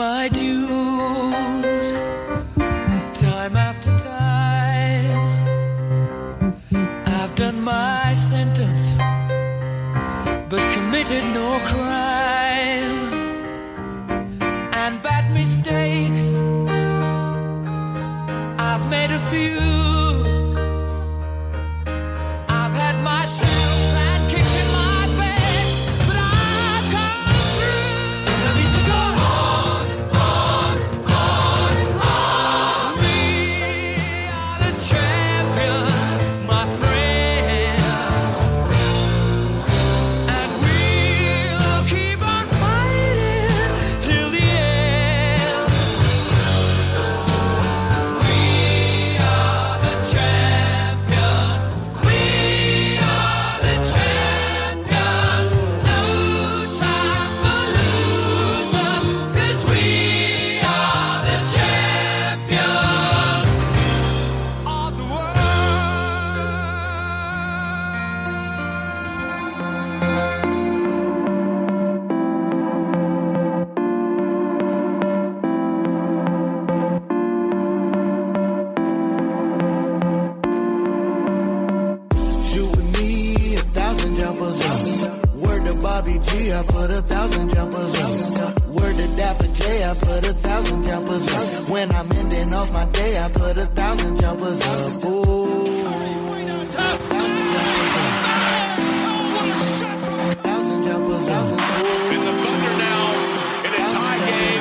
my dues I put a thousand jumpers up. Word to Dapper J, I put a thousand jumpers up. When I'm ending off my day, I put a thousand jumpers up. Ooh. Thousand jumpers up. Thousand jumpers up. In the Thunder now in a tie game.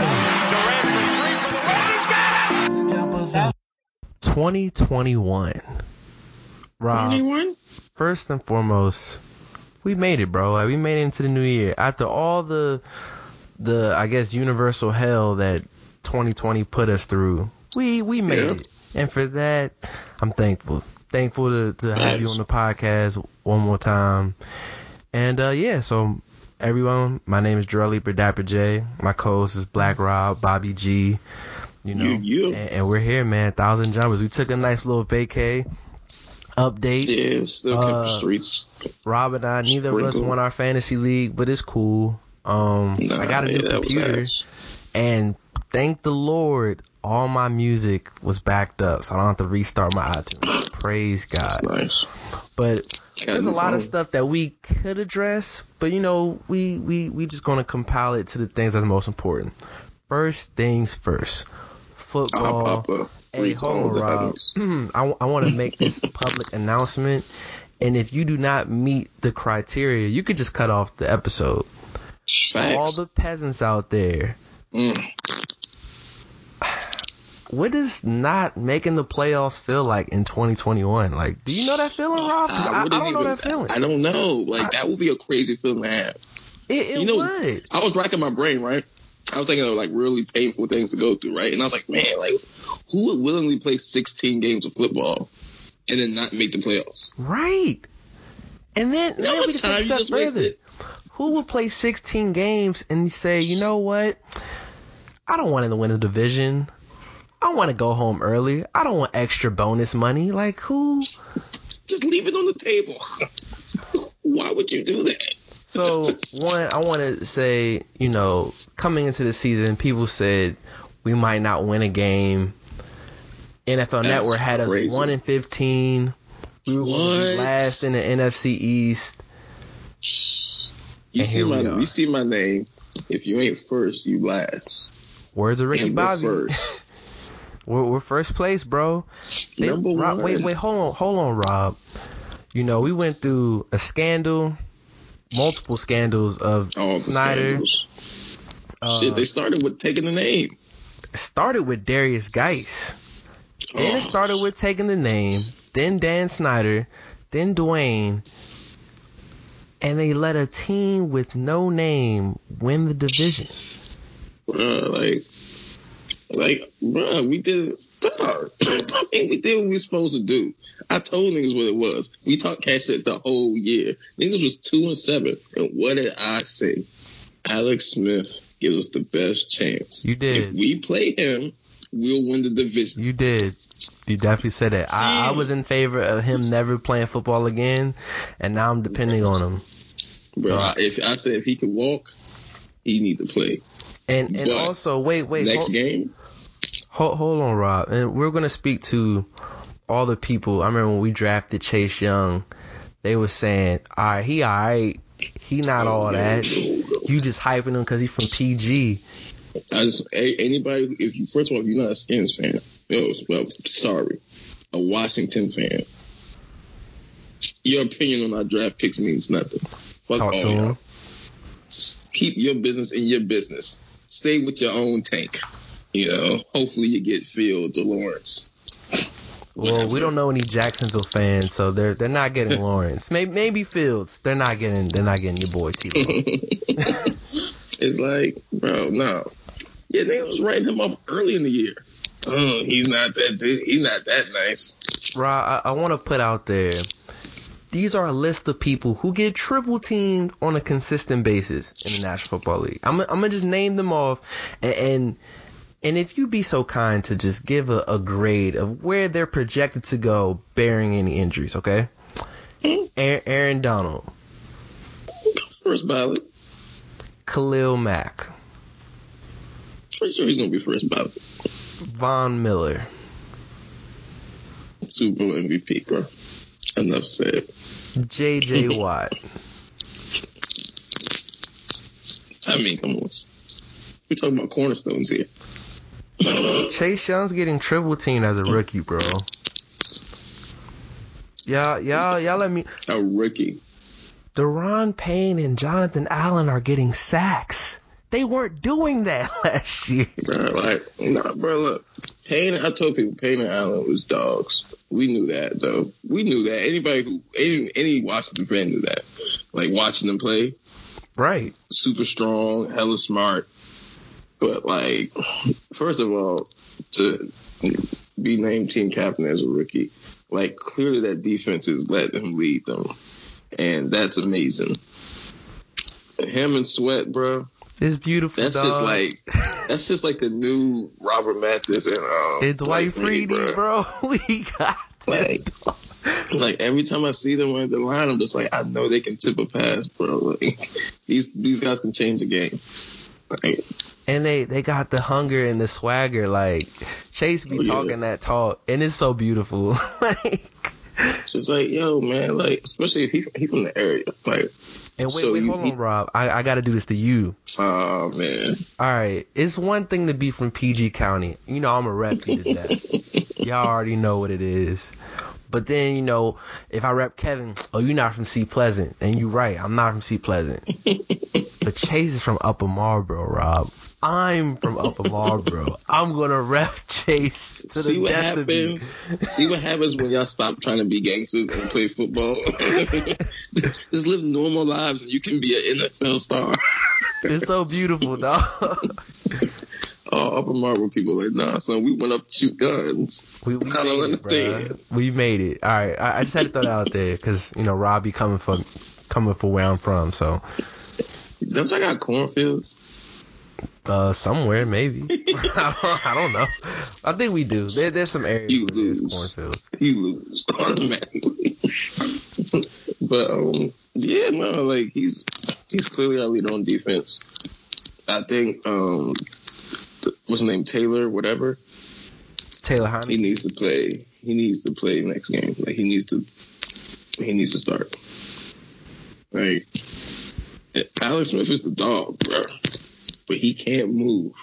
Durant for three for the win. He's got it. Jumpers up. 2021. Rob, Anyone? first and foremost, we made it, bro. Like we made it into the new year after all the the I guess universal hell that 2020 put us through. We we made Yeah. it, and for that, I'm thankful. Thankful to to have you on the podcast one more time. And uh yeah, so everyone, my name is Jarrell Leaper Dapper J. My co-host is Black Rob, Bobby G. You know, You- you. And, and we're here, man. Thousand jumpers. We took a nice little vacay update. Yeah, still kept Uh, the streets. Rob and I, neither of us won our fantasy league, but it's cool. Um, I got a Nah, new yeah, computer, and thank the Lord, all my music was backed up, so I don't have to restart my iTunes. Praise God. That's nice. But there's a lot of stuff that we could address, but you know, we we we just gonna compile it to the things that's most important. First things first. Football. I'll pop a Hey, hold on, Rob. heavens. I, want to make this a public announcement, and if you do not meet the criteria, you could just cut off the episode. Facts. All the peasants out there, Mm. what does not making the playoffs feel like in 2021? Like, do you know that feeling, Rob? 'Cause I, I wouldn't don't know that feeling. I don't know. Like that would be a crazy feeling to have. It, it you know, would. I was racking my brain, right? I was thinking of like really painful things to go through, right? And I was like, man, like who would willingly play 16 games of football and then not make the playoffs? Right. And then, How then we can take a step further. Who would play 16 games and say, you know what? I don't want to win a division. I want to go home early. I don't want extra bonus money. Like who? Just leave it on the table. Why would you do that? So one, I want to say, you know, coming into the season, people said we might not win a game. NFL That's Network had us one in 15. We were gonna be What? last in the NFC East. You And see my you see my name. If you ain't first, you last. Words of Ricky And we're Bobby. first. We're, we're first place, bro. They- Number Rob, one. Wait, wait, hold on, hold on, Rob. You know, we went through a scandal, multiple scandals of All Snyder. Uh, Shit, they started with taking the name. started with Derrius Guice. Then Oh. it started with taking the name, then Dan Snyder, then Dwayne, and they let a team with no name win the division. Uh, like Like, bro, we did dog. I mean, we did what we were supposed to do. I told niggas what it was. We talked cash shit the whole year. Niggas was two and seven. And what did I say? Alex Smith gives us the best chance. You did. If we play him, we'll win the division. You did. You definitely said it. I, I was in favor of him never playing football again, and now I'm depending on him. Bro, I- if I said if he could walk, he need to play. And and But also, wait, wait, Next hold, game, hold, hold on, Rob. And we're gonna speak to all the people. I remember when we drafted Chase Young, they were saying, "All right, he all right, he not all that. You just hyping him because he's from PG." I just anybody. If you first of all, if you're not a Skins fan, yo, well, sorry, a Washington fan. Your opinion on our draft picks means nothing. Fuck Talk to him. Keep your business in your business. Stay with your own tank. You know, hopefully you get Fields or Lawrence. Well, we don't know any Jacksonville fans, so they're they're not getting Lawrence. Maybe maybe Fields. They're not getting they're not getting your boy T. It's like, bro, no. Yeah, they was writing him up early in the year. Oh, he's not that dude. He's not that nice. Rob, I, I want to put out there. These are a list of people who get triple teamed on a consistent basis in the National Football League. I'm, I'm gonna just name them off, and, and and if you be so kind to just give a, a grade of where they're projected to go, bearing any injuries, okay? Hmm? Aaron, Aaron Donald, First ballot. Khalil Mack, Pretty sure he's gonna be first ballot. Von Miller, Super Bowl MVP, bro. Enough said. J.J. Watt, I mean, come on. We're talking about cornerstones here. Chase Young's getting triple teamed as a rookie, bro. Y'all, y'all, y'all let me. A rookie. Daron Payne and Jonathan Allen are getting sacks. They weren't doing that last year. Bro, like, nah, bro, look. Payne, I told people Payne and Allen was dogs. We knew that, though. We knew that. Anybody who, any, any Washington fan knew that. Like, watching them play, Right. super strong, hella smart. But, like, first of all, to be named team captain as a rookie, like, clearly that defense is letting him lead them. And that's amazing. Him and Sweat, bro. It's beautiful, That's dog. just like that's just like the new Robert Mathis and um, it's Dwight Blake Freeney, bro. We got Like. Like every time I see them on the line, I'm just like, I know they can tip a pass, bro. Like these these guys can change the game. Like, And they, they got the hunger and the swagger. Like, Chase be Oh, yeah. talking that talk, and it's so beautiful. like, it's like, yo, man, like especially if he he from the area, like, and wait, So wait, you- hold on, Rob. I, I got to do this to you. oh man, All right, it's one thing to be from PG County. You know, I'm a rep you to death. Y'all already know what it is. But then, you know, if I rep Kevin, oh, you're not from Seat Pleasant. And you're right, I'm not from Seat Pleasant. but Chase is from Upper Marlboro, Rob. I'm from Upper Marlboro. I'm going to rep Chase to the see what death of me. see what happens when y'all stop trying to be gangsters and play football. just live normal lives, and you can be an NFL star. It's so beautiful, dog. Oh, upper Marlboro people like, nah, son, we went up to shoot guns. We, we I don't made it, understand. bruh. We made it. All right, I, I just had to throw that out there because you know Robbie coming from coming for where I'm from, so Don't y'all got cornfields? uh, somewhere maybe. I, don't, I don't know. I think we do. There, there's some areas You lose. cornfields. You lose automatically. but um, yeah, no, like he's he's clearly our leader on defense. I think um, what's his name Taylor, whatever. Taylor He needs to play. He needs to play next game. Like he needs to. He needs to start. Like Alex Smith is the dog, bro, but he can't move.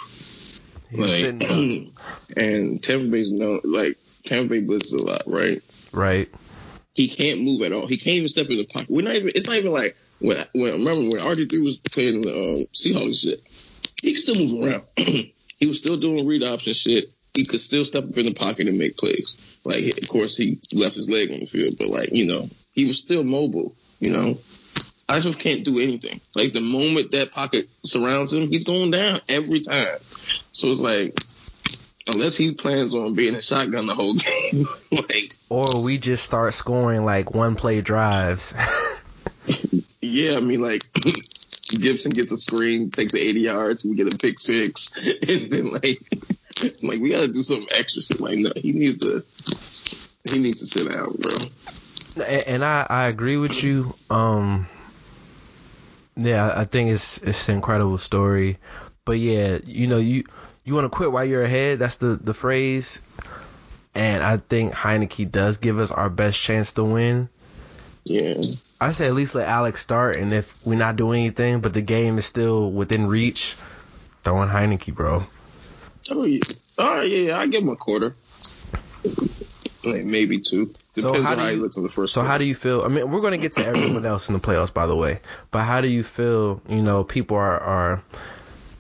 He's Like, and Tampa Bay's no like Tampa Bay blitzes a lot, right? right. He can't move at all. He can't even step in the pocket. We're not even. It's not even like when when remember when RG three was playing the um, Seahawks shit. He could still move around. he was still doing read option shit. He could still step up in the pocket and make plays. Like of course he left his leg on the field, but like you know he was still mobile. You know. Smith can't do anything. Like the moment that pocket surrounds him, he's going down every time. So it's like unless he plans on being a shotgun the whole game. like, Or we just start scoring like one play drives. yeah, I mean, like Gibson gets a screen, takes the 80 yards, we get a pick six, and then like, like we gotta do some extra shit. Like, no, he needs to, he needs to sit down, bro. And I, I agree with you. Um, yeah, I think it's it's an incredible story. But yeah, you know, you you want to quit while you're ahead. That's the the phrase. And I think Heinicke does give us our best chance to win. Yeah, I say at least let Alex start, and if we're not doing anything, but the game is still within reach, throw in Heinicke, bro. oh yeah, all right, yeah, yeah, I give him a quarter, like maybe two. So how on do how he you- looks in the first. So how do you feel? I mean, we're going to get to everyone else in the playoffs, by the way. But how do you feel? You know, people are are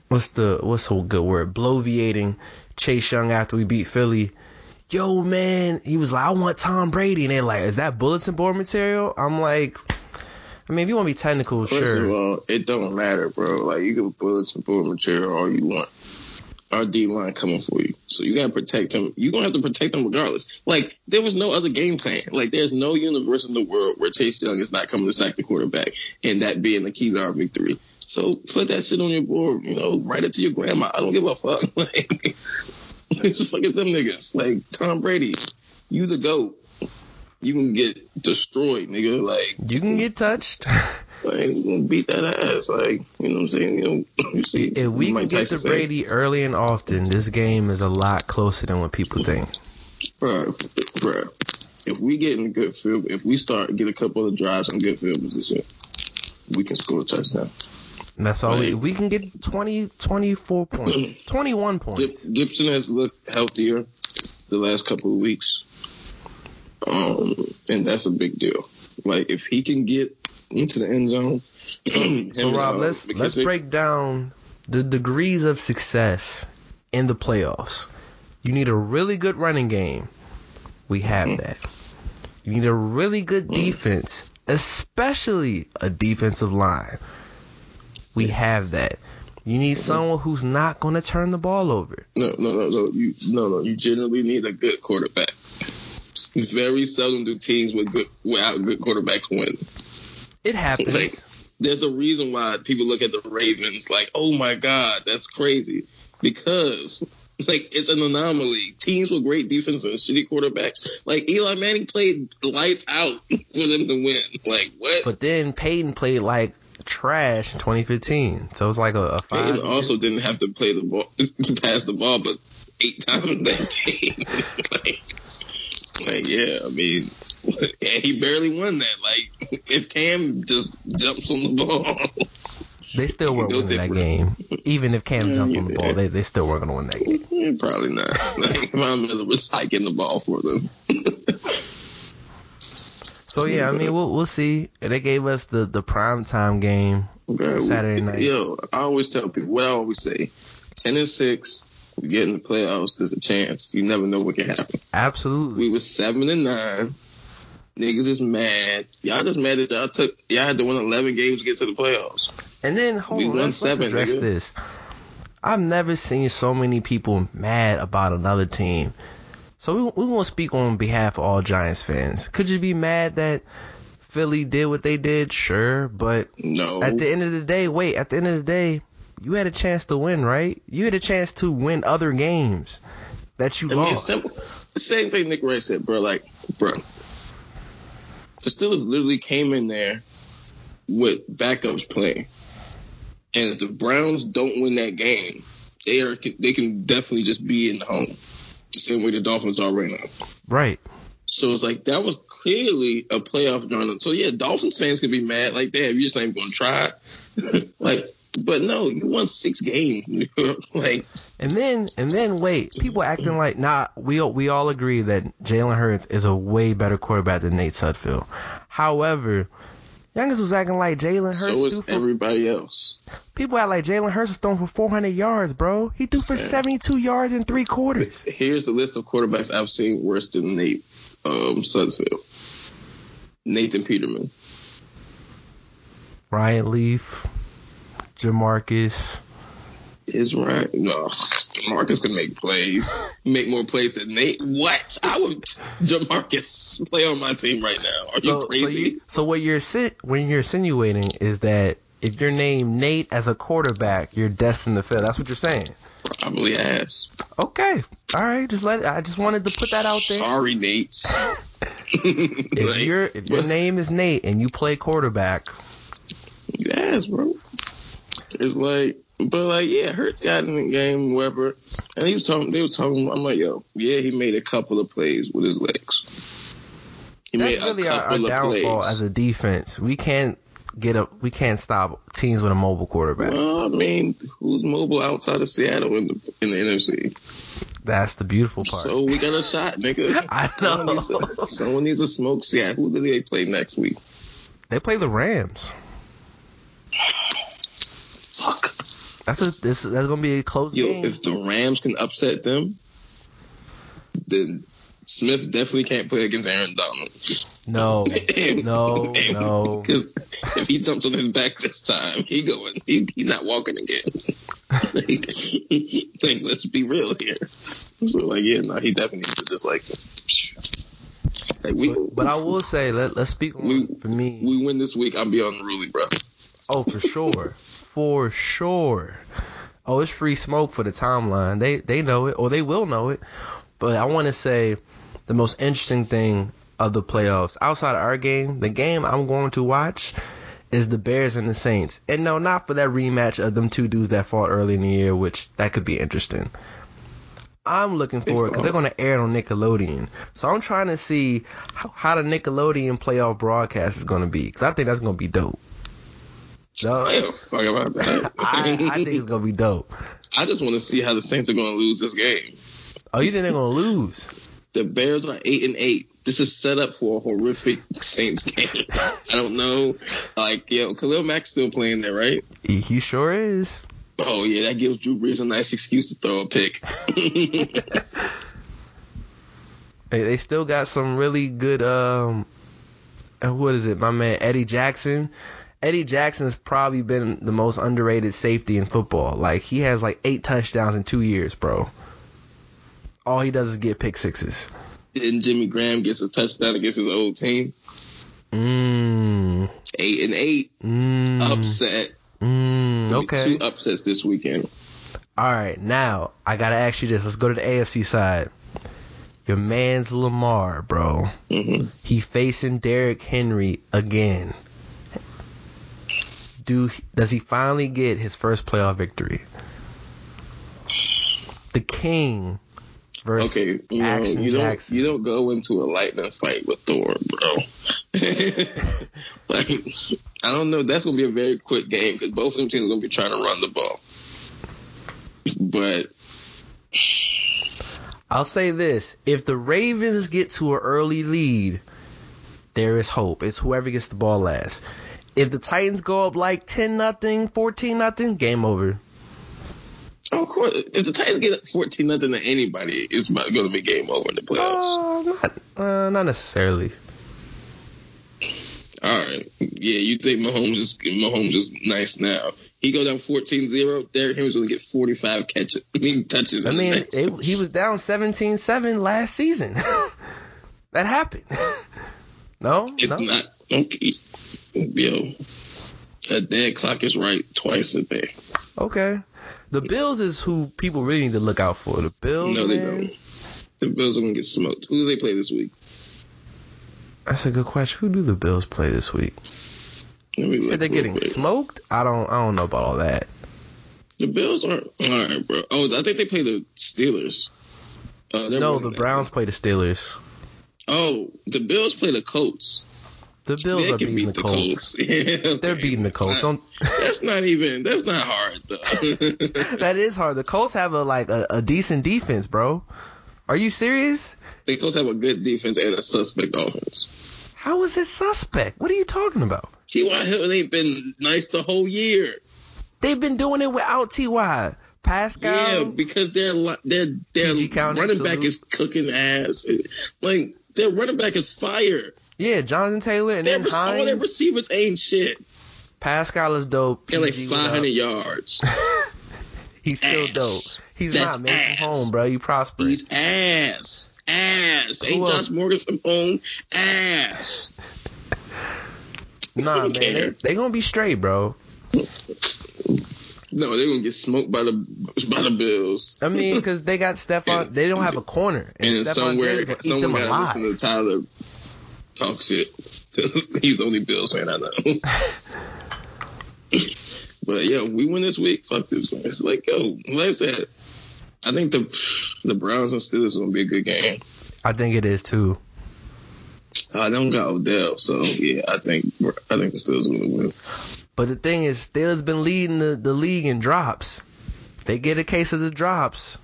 what's the what's a good word? Bloviating Chase Young after we beat Philly. Yo, man, he was like, I want Tom Brady, and they're like, is that bulletin board material? I'm like, I mean, if you want to be technical, First sure. of all, it don't matter, bro. Like you can bullets and bullet material all you want. Our D line coming for you, so you gotta protect him. You are gonna have to protect him regardless. Like there was no other game plan. Like there's no universe in the world where Chase Young is not coming to sack the quarterback, and that being the key to our victory. So put that shit on your board. You know, write it to your grandma. I don't give a fuck. Like, the fuck them niggas? Like Tom Brady, you the goat. You can get destroyed, nigga. Like You can get touched. like, we gonna beat that ass. Like, you know what I'm saying? You know, you see, if we can get Tyson to Brady early and often, this game is a lot closer than what people think. bro, bro, if we get in good field, if we start get a couple of drives in good field position, we can score a touchdown. And that's all we, we can get 20, 24 points, 21 points. Gibson has looked healthier the last couple of weeks, um, and that's a big deal. Like, if he can get into the end zone, So Rob, uh, let's let's break down the degrees of success in the playoffs. You need a really good running game. We have Mm. that. You need a really good defense, especially a defensive line. We have that. You need someone who's not going to turn the ball over. No, no, no, no. You no, no. You generally need a good quarterback. Very seldom do teams with good without good quarterbacks win. It happens. Like, there's a reason why people look at the Ravens like, oh my god, that's crazy, because like it's an anomaly. Teams with great defense and shitty quarterbacks, like Eli Manning, played lights out for them to win. Like what? but then Peyton played like trash in 2015. So it's like a, a five. Peyton also didn't have to play the ball, pass the ball, but eight times that game. like, like, yeah, I mean, he barely won that. Like, if Cam just jumps on the ball, They still weren't winning that game. Even if Cam jumped on the ball, they, they still weren't going to win that game. eh, probably not. Like, Von Miller was hiking the ball for them. So yeah, I mean we'll we'll see. They gave us the the prime time game Okay, Saturday night. Yo, I always tell people what I always say: ten and six, we get in the playoffs. There's a chance. You never know what can happen. Absolutely. We was seven and nine. Niggas is mad. Y'all just mad that y'all took y'all had to win eleven games to get to the playoffs. And then hold We on, won let's, let's seven, address nigga. this. I've never seen so many people mad about another team. So we we won't speak on behalf of all Giants fans. Could you be mad that Philly did what they did? Sure, but No. at the end of the day, wait. At the end of the day, you had a chance to win, right? You had a chance to win other games that you I mean, lost. simple. The same thing Nick Wright said, bro. Like, bro, the Steelers literally came in there with backups playing, and if the Browns don't win that game, they are they can definitely just be in the home, the same way the Dolphins are right now. Right. So it's like that was clearly a playoff run. So yeah, Dolphins fans could be mad, like, damn, you just ain't gonna try. like, but no, you won six games. like, And then and then wait, people acting like nah. We we all agree that Jalen Hurts is a way better quarterback than Nate Sudfeld. However, youngest was acting like Jalen Hurts. so is for, everybody else. people act like Jalen Hurts was throwing for 400 yards, bro. He threw for 72 yards in three quarters. Here's the list of quarterbacks I've seen worse than Nate um, Sudfeld. Nathan Peterman, Ryan Leaf, Jamarcus, Is right. No, Jamarcus can make plays, make more plays than Nate. What? I would Jamarcus play on my team right now. Are So, you so, crazy? you, so what you're when you're insinuating is that if you're named Nate as a quarterback, you're destined to fail. That's what you're saying. Probably ass. Okay, all right. Just let. I just wanted to put that out there. Sorry, Nate. If Like, your if your name is Nate and you play quarterback, You ass, bro. It's like, but like, yeah, Hurts got in the game, Weber, and he was talking. They was talking. I'm like, yo, yeah, he made a couple of plays with his legs. He that's really a our, our downfall plays. as a defense. We can't get a we can't stop teams with a mobile quarterback. well, I mean, who's mobile outside of Seattle in the in the NFC? That's the beautiful part. So we got a shot, nigga. I Someone know. needs, to, someone needs to smoke Seattle. Who do they play next week? They play the Rams. Fuck. That's a this that's gonna be a close Yo, game. if the Rams can upset them, then Smith definitely can't play against Aaron Donald. No, no, no. Because if he jumps on his back this time, he going. He he not walking again. like, let's be real here. So like, yeah, no, he definitely needs to just like. Like we, But, but I will say, let let's speak We- for me. we win this week. I'm beyond Ruley, bro. Oh, for sure, for sure. Oh, it's free smoke for the timeline. They they know it, or they will know it. But I want to say, the most interesting thing of the playoffs, outside of our game, the game I'm going to watch is the Bears and the Saints. And no, not for that rematch of them two dudes that fought early in the year, which that could be interesting. I'm looking forward because they're going to air it on Nickelodeon. So I'm trying to see how, how the Nickelodeon playoff broadcast is going to be because I think that's going to be dope. I don't give a fuck about that. I, I think it's gonna be dope. I just want to see how the Saints are going to lose this game. Oh, you think they're gonna lose? The Bears are eight and eight. This is set up for a horrific Saints game. I don't know. Like, yo, Khalil Mack's still playing there, right? He, he sure is. Oh yeah, that gives Drew Brees a nice excuse to throw a pick. They, they still got some really good. Um, what is it? My man Eddie Jackson. Eddie Jackson's probably been the most underrated safety in football. Like he has like eight touchdowns in two years, bro. All he does is get pick sixes. and Jimmy Graham gets a touchdown against his old team. Mmm. Eight and eight. Mmm. Upset. Mmm. Okay. Two upsets this weekend. All right, now I gotta ask you this. Let's go to the AFC side. Your man's Lamar, bro. hmm He facing Derrick Henry again. Do does he finally get his first playoff victory? The King versus Okay, you know, Action you don't Jackson. you don't go into a lightning fight with Thor, bro. like, I don't know. That's gonna be a very quick game because both of them teams are gonna be trying to run the ball. But I'll say this: if the Ravens get to an early lead, there is hope. It's whoever gets the ball last. If the Titans go up like ten nothing, fourteen nothing, game over. of course, if the Titans get fourteen nothing to anybody, it's about going to be game over in the playoffs. Uh, not, uh, not necessarily. All right. Yeah, you think Mahomes is Mahomes is nice now. He go down 14-0, Derrick Henry's gonna get 45 catches. I mean touches. I mean, it, he was down 17-7 last season. that happened. no, it's no. not okay. Yo. A dead clock is right twice a day. Okay. The Bills is who people really need to look out for. The Bills, No, they man. don't. The Bills are gonna get smoked. Who do they play this week? That's a good question. Who do the Bills play this week? You said they're getting quick. smoked. I don't. I don't know about all that. The Bills are all right, bro. Oh, I think they play the Steelers. Uh, No, the Browns play the Steelers. Oh, the Bills play the Colts. The Bills they are beating beat the Colts. Yeah, okay. They're beating the Colts. Don't. That's not even. That's not hard though. that is hard. The Colts have a like a, a decent defense, bro. Are you serious? the Colts have a good defense and a suspect offense. How is it suspect? What are you talking about? T.Y. Hilton ain't been nice the whole year. They've been doing it without Ty. Pascal. Yeah, because their their their running back is cooking ass. Like their running back is fire. Yeah, Jonathan Taylor and Their, then all their Hines. receiver ain't shit. Pascal is dope. They're like PG went up. 500 yards. He's still ass. dope. He's That's not making ass. home, bro. You prosper. He's ass. Ass. Who Ain't? Josh Morgan from home? Ass. nah, man. They, they gonna be straight, bro. No, they're gonna get smoked by the by the Bills. I mean, because they got Stefon. They don't have a corner, and, And Stefon somewhere, Diggs gonna eat them someone gotta listen to Tyler talk shit. He's the only Bills fan I know. but yeah, we win this week. Fuck this. one. It's like, yo, like I said, I think the the Browns and Steelers are gonna be a good game. I think it is too. I don't got Odell, so yeah, I think I think the Steelers are gonna win. But the thing is, Steelers been leading the, the league in drops. They get a case of the drops.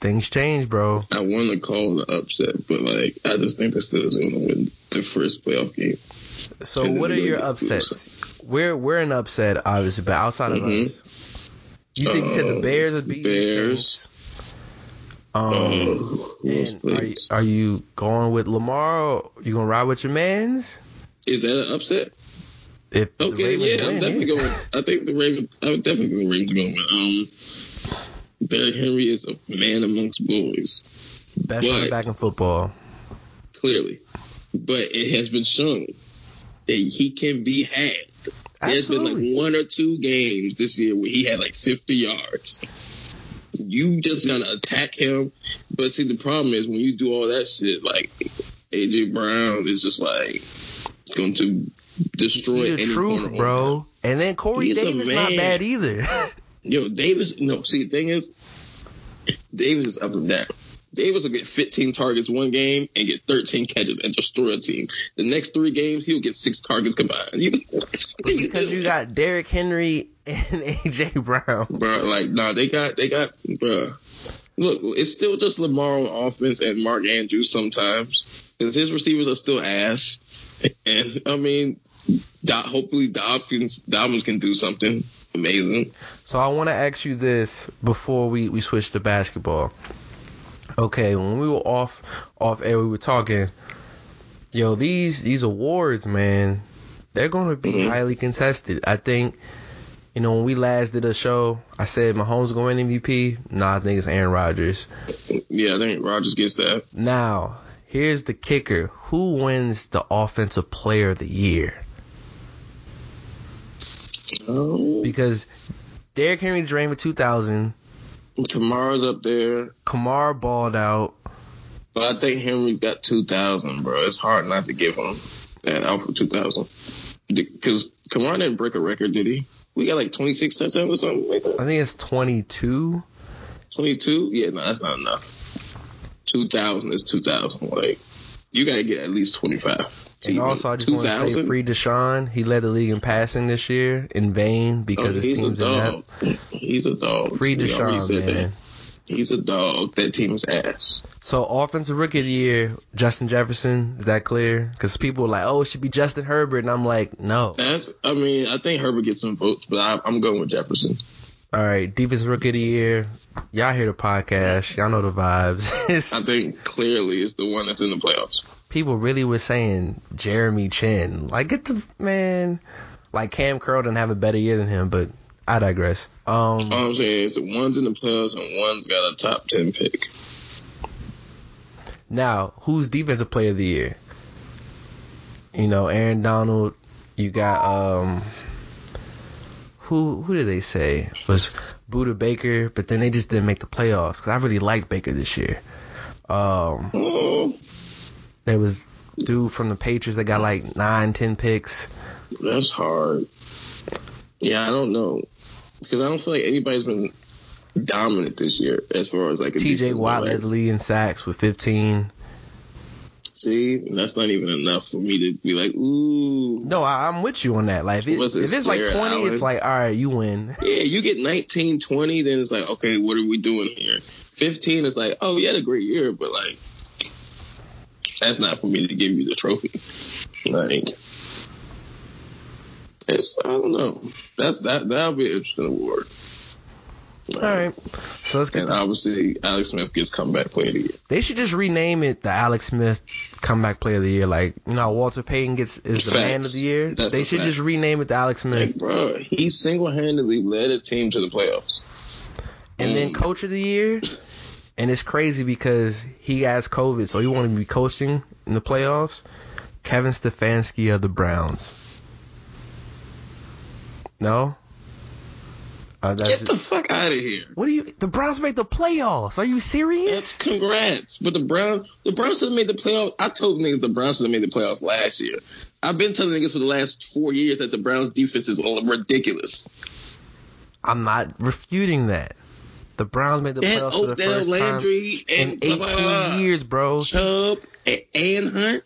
Things change, bro. I want to call the upset, but like I just think the Steelers are gonna win the first playoff game. So what are your go- upsets? We're we're an upset, obviously, but outside of Mhm. us, you think you said the Uh, Bears would beat the Bears. Um, and are you, are you going with Lamar? Or you gonna ride with your man's? Is that an upset? If Okay, yeah, I'm definitely going. I think the Ravens. I would definitely the Ravens going to win. Um, Derrick Henry is a man amongst boys, Best running back in football. clearly, but it has been shown that he can be had. There's been like one or two games this year where he had like 50 yards. You just gotta attack him. But see, the problem is when you do all that shit, like AJ Brown is just like going to destroy the any truth, bro. And then Corey He's Davis not bad either. Yo, Davis. No, see, the thing is, Davis is up and down. Davis will get 15 targets one game and get 13 catches and destroy a team. The next three games, he'll get six targets combined. You, because you got Derrick Henry and AJ Brown. bro, like, nah, they got, they got, bro. Look, it's still just Lamar on offense and Mark Andrews sometimes because his receivers are still ass. And I mean, hopefully Dobbins, Dobbins can do something amazing. So I want to ask you this before we, we switch to basketball. Okay, when we were off off air, we were talking. Yo, these these awards, man, they're gonna be Mhm. highly contested. I think. You know, when we last did a show, I said Mahomes going to MVP. Nah, I think it's Aaron Rodgers. Yeah, I think Rodgers gets that. Now, here's the kicker: Who wins the Offensive Player of the Year? Oh. Because Derrick Henry drained for 2,000. Kamara's up there. Kamar balled out. But I think Henry got 2,000, bro. It's hard not to give him that Alpha 2,000. Because Kamara didn't break a record, did he? We got like 26 touchdowns or something like I think it's 22. 22? Yeah, no, that's not enough. 2,000 is 2,000. Like, you got to get at least 25. To And also, I just want to say 2,000? free Deshaun. He led the league in passing this year in vain Oh, because his he's a team's in dog. that. He's a dog. Free Deshaun, man. that. He's a dog. That team is ass. So, offensive rookie of the year, Justin Jefferson. Is that clear? Because people are like, oh, it should be Justin Herbert. And I'm like, no. That's. I mean, I think Herbert gets some votes, but I, I'm going with Jefferson. All right, defensive rookie of the year. Y'all hear the podcast. Y'all know the vibes. I think clearly it's the one that's in the playoffs. People really were saying Jeremy Chinn. Like, get the man. Like Cam Curl didn't have a better year than him, but I digress. Um, All I'm saying is the one's in the playoffs and one's got a top ten pick. now who's defensive player of the year? You know, Aaron Donald. You got um, who who did they say was Budda Baker? But then they just didn't make the playoffs because I really liked Baker this year. Um, Oh, there was dude from the Patriots that got like nine, ten picks. that's hard. Yeah, I don't know because I don't feel like anybody's been dominant this year as far as like a T.J. Watt led the league in sacks with 15. See, that's not even enough for me to be like, ooh. No, I, I'm with you on that. Like, if, it, if it's like Blair 20, it's like, all right, you win. Yeah, you get 19, 20, then it's like, okay, what are we doing here? 15 is like, oh, you had a great year, but like, that's not for me to give you the trophy. Like, it's, I don't know. That's that, that'll be an interesting award. All right. So let's get. And obviously, Alex Smith gets comeback player of the year. they should just rename it the Alex Smith Comeback Player of the Year. Like you know, Walter Payton gets is the Facts. Man of the Year. That's they should fact. just rename it the Alex Like, Smith, bro, he single handedly led a team to the playoffs. and then Mm. Coach of the Year. And it's crazy because he has COVID, so he to be coaching in the playoffs. Kevin Stefanski of the Browns. No. Uh, Get the fuck out of here. what do you? The Browns made the playoffs. Are you serious? congrats. But the Browns, the Browns have made the playoffs. I told niggas the Browns have made the playoffs last year. I've been telling niggas for the last four years that the Browns defense is ridiculous. I'm not refuting that. The Browns made the had playoffs for the first Landry time in and blah, 18 blah, blah. years, bro. Chubb and, and Hunt.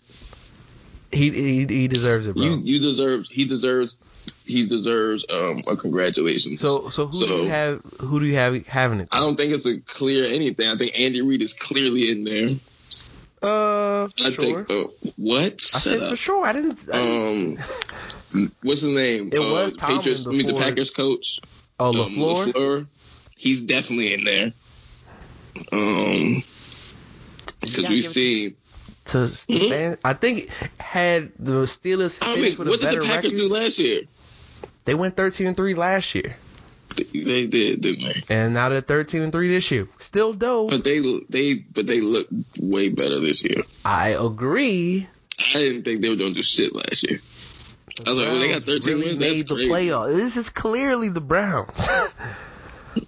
He he he deserves it, bro. You you deserve. He deserves. He deserves um a congratulations. so so who do you have? Who do you have having it? I don't think it's a clear anything. I think Andy Reid is clearly in there. Uh, I sure. think. Uh, what? I Shut said up. for sure. I didn't. I didn't Um, what's his name? It uh, was Tomlin Patriots. I mean, the Packers coach. oh, um, Lafleur. LaFleur. He's definitely in there. Um, because we've give it seen. to Stefan. I think had the Steelers I mean, with a what did better the Packers record, do last year? they went 13 and three last year, They, they did, didn't they? and now they're 13 and three this year. Still dope. But they they but they look way better this year. I agree. I didn't think they were gonna do shit last year. I was like, well, they got 13 really wins. That's made the crazy. playoff. This is clearly the Browns.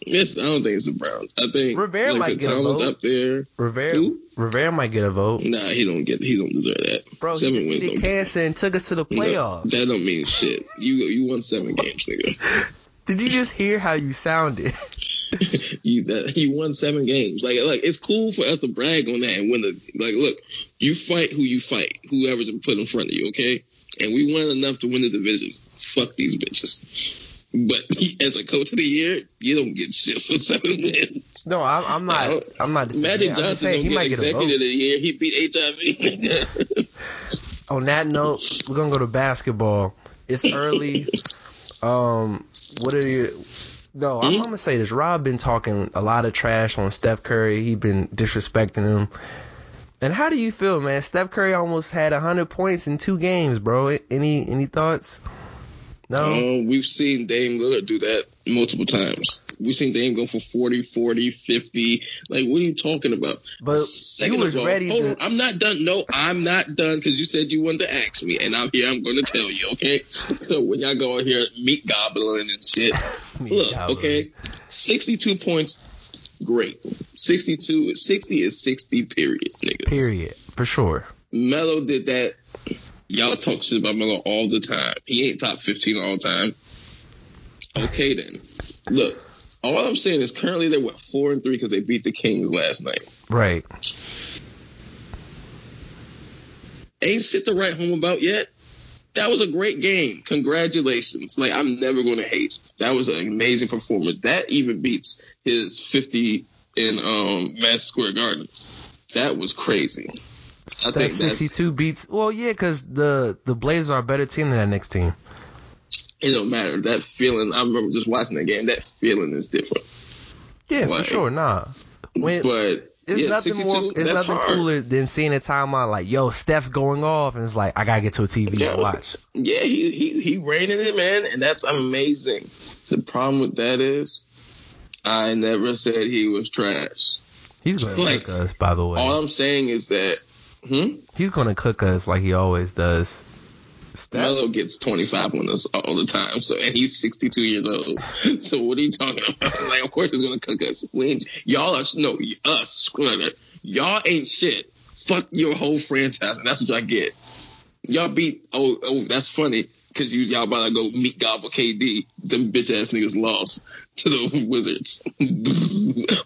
Yes, I don't think it's the Browns. I think Rivera like might get a vote. up there. Rivera, Who? Rivera might get a vote. Nah, he don't get. He don't deserve that. Bro, seven he wins don't. cancer and took us to the No, playoffs. that don't mean shit. You you won seven games, nigga. Did you just hear how you sounded? you that you won seven games. Like like it's cool for us to brag on that and win the like. Look, you fight who you fight, whoever's put in front of you. Okay, and we won enough to win the division. Fuck these bitches. But as a coach of the year, you don't get shit for seven wins. No, I'm, I'm not. No. I'm not. Magic I'm Johnson saying don't he might get executive of the year. He beat HIV. On that note, we're gonna go to basketball. It's early. um, what are you? No, I'm, Hmm? I'm gonna say this. Rob been talking a lot of trash on Steph Curry. He been disrespecting him. And how do you feel, man? Steph Curry almost had hundred points in two games, bro. Any any thoughts? No. Um, we've seen Dame Lillard do that multiple times. We've seen Dame go for 40, 40, 50. Like, what are you talking about? But Second you was all, ready hold to- on, I'm not done. No, I'm not done because you said you wanted to ask me, and I'm here. I'm going to tell you, okay? So when y'all go out here meat gobbling and shit, look, gobbling. okay, 62 points, great. 62, 60 is 60, period, nigga. Period. For sure. Melo did that. Y'all talk shit about Melo all the time. He ain't top 15 all the time. Okay, then. Look, all I'm saying is currently they're what four and three because they beat the Kings last night. Right. Ain't shit to write home about yet. That was a great game. Congratulations. Like I'm never going to hate. That was an amazing performance. That even beats his 50 in um Madison Square Garden. That was crazy. I That think that's 62 beats. Well, yeah, because the the Blazers are a better team than that next team. it don't matter. That feeling, I remember just watching the game. That feeling is different. Yeah, for sure. Nah. When, but It's yeah, nothing 62, more. It's nothing hard. cooler than seeing a timeline like, "Yo, Steph's going off," and it's like, "I gotta get to a TV Yeah. and watch." Yeah, he he he reining it, man, and that's amazing. The problem with that is, I never said he was trash. He's gonna Like, us, by the way. All I'm saying is that, hmm, He's gonna cook us like he always does. Steph, Melo gets 25 on us all the time. So and he's 62 years old. So what are you talking about? Like, of course he's gonna cook us. We ain't, y'all are no us. screw that. Y'all ain't shit. Fuck your whole franchise, and that's what y'all get. Y'all beat. Oh, oh, that's funny because you y'all about to go meet gobble KD. Them bitch ass niggas lost to the Wizards.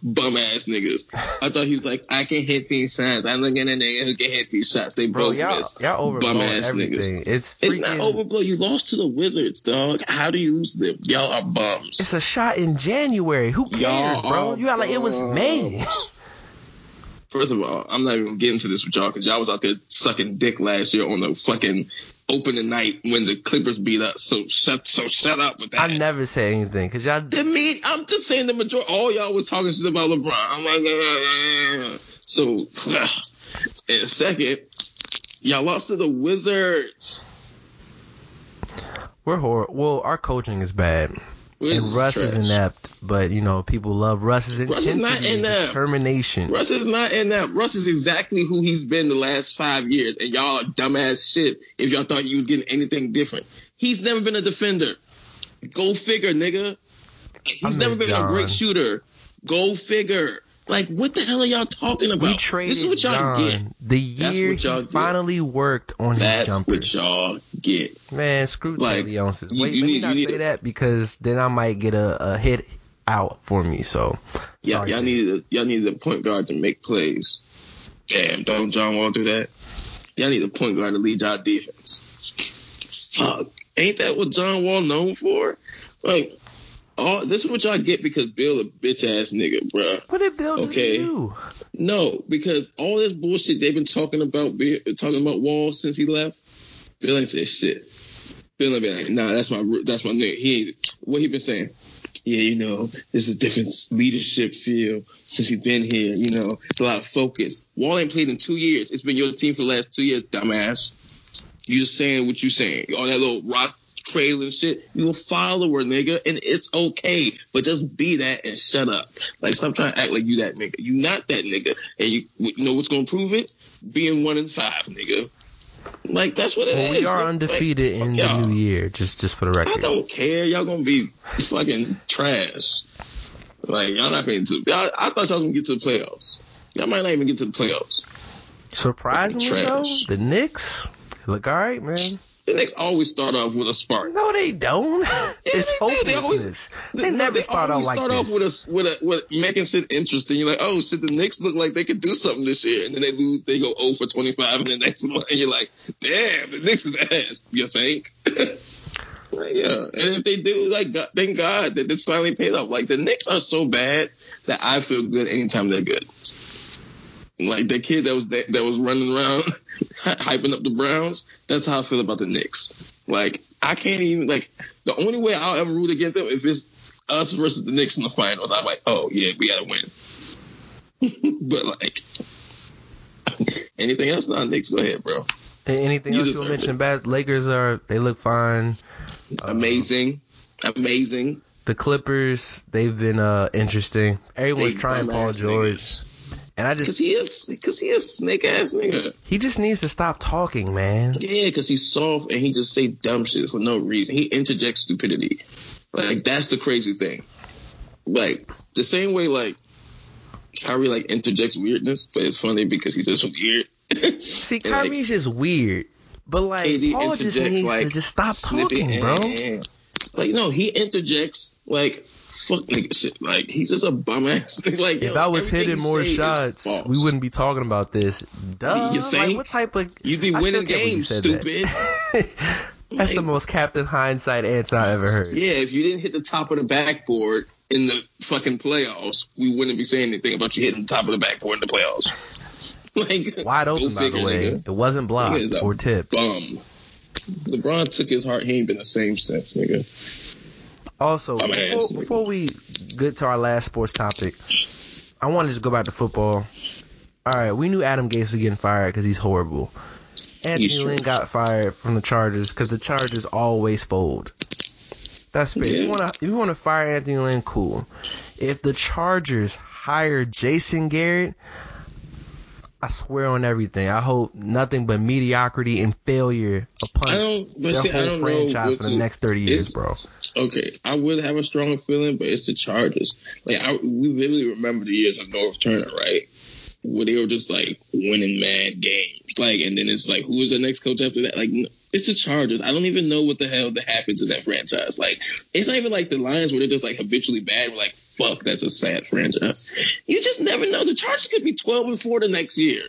Bum ass niggas. I thought he was like, I can hit these shots. I'm looking at a nigga who can hit these shots. They bro, both y'all missed. y'all Bum ass everything. niggas. It's It's not overblow. You lost to the Wizards, dog. How do you lose them? Y'all are bums. It's a shot in January. Who cares, Y'all bro? You got like it was May. First of all, I'm not even getting to get into this with y'all because y'all was out there sucking dick last year on the fucking opening night when the Clippers beat us. So shut, so shut up with that. I never say anything because y'all. To me, I'm just saying the majority. All y'all was talking shit about LeBron. I'm like, uh, so. And second, y'all lost to the Wizards. We're horrible. Well, our coaching is bad. And Russ is trash. inept, but you know people love Russ's Russ is intensity, not and inept. determination. Russ is not in that. Russ is exactly who he's been the last five years, and y'all are dumbass shit if y'all thought you was getting anything different. He's never been a defender. Go figure, nigga. He's never been John. a great shooter. Go figure. Like, what the hell are y'all talking about? We traded this is what y'all John get. the That's year he get. finally worked on his That's jumper. what y'all get. Man, screw Like, ounces. you- Wait, you let me need- not say need- that because then I might get a, a hit out for me. So Yeah, Sorry, y'all need a, y'all need a point guard to make plays. Damn, don't John Wall do that? Y'all need a point guard to lead y'all defense. Fuck, ain't that what John Wall known for? Like, all this is what y'all get because Bill a bitch ass nigga, bruh. what did Bill Okay. do? No, because all this bullshit they've been talking about, Bill- talking about Wall since he left. Bill ain't said shit. Bill ain't been like, nah, that's my that's my nigga. He ain't what he been saying. Yeah, you know, this is different leadership feel since he's been here. You know, it's a lot of focus. Wall ain't played in two years. It's been your team for the last two years, dumbass. You just saying what you saying. All that little rock and shit. You a follower, nigga, and it's okay. But just be that and shut up. Like stop trying to act like you that nigga. You not that nigga. And you, you know what's gonna prove it? Being one in five, nigga. Like that's what it is. Well, we are undefeated fuck in the new year. Just just for the record. I don't care. Y'all gonna be fucking trash. Like y'all not getting to. Y'all, I thought y'all was gonna get to the playoffs. Y'all might not even get to the playoffs. Surprisingly Trash. though, the Knicks look all right, man. The Knicks always start off with a spark. No, they don't. it's they do. They always- hopelessness. They, never start off like start this. off with a with a with making shit interesting. You're like, oh shit, the Knicks look like they could do something this year, and then they lose. They go 0 for 25 in the next one, and you're like, damn, the Knicks is ass. You think? Yeah, and if they do, like, God, thank God that this finally paid off. Like the Knicks are so bad that I feel good anytime they're good. Like that kid that was that, that was running around hyping up the Browns. That's how I feel about the Knicks. Like I can't even like the only way I'll ever root against them if it's us versus the Knicks in the finals. I'm like, oh yeah, we gotta win. but like anything else, not Knicks. Go ahead, bro. A- Anything You else you want to mention? Bad Lakers are they look fine. Amazing, amazing. The Clippers they've been uh interesting. Everyone's They trying Paul George, niggas. And I Cause he is, cause he is snake ass nigga. he just needs to stop talking, man. Yeah, cause he's soft and he just say dumb shit for no reason. He interjects stupidity. Like that's the crazy thing. Like the same way like Kyrie like interjects weirdness, but it's funny because he's just weird. See, And, like, just weird, but like KD Paul just needs like, to just stop talking, bro. Like no, he interjects like fuck nigga shit. Like he's just a bum ass. like If yo, I was hitting more shots, we wouldn't be talking about this. Duh. You Like, what type of? You'd be winning can't believe you games, said that. stupid. That's the most Captain Hindsight answer I ever heard. Yeah, if you didn't hit the top of the backboard in the fucking playoffs, we wouldn't be saying anything about you hitting the top of the backboard in the playoffs. like Wide open, by the way. nigga. It wasn't blocked Nigga is a or tipped. Bum. LeBron took his heart. He ain't been the same since, nigga. Also, before, before we get to our last sports topic, I want to just go back to football. All right, we knew Adam Gase was getting fired because he's horrible. Anthony Lynn got fired from the Chargers because the Chargers always fold. That's fair. Yeah. You want to you want to fire Anthony Lynn, cool. If the Chargers hire Jason Garrett, I swear on everything. I hope nothing but mediocrity and failure upon I don't, their see, I whole don't franchise for the next thirty years, bro. Okay, I would have a stronger feeling, but it's the Chargers. Like I, we vividly remember the years of Norv Turner, right? Where they were just like winning mad games, like, and then it's like, who is the next coach after that? Like, it's the Chargers. I don't even know what the hell that happens in that franchise. Like, it's not even like the Lions where they're just like habitually bad. We're like, fuck, that's a sad franchise. You just never know. The Chargers could be twelve and four the next year,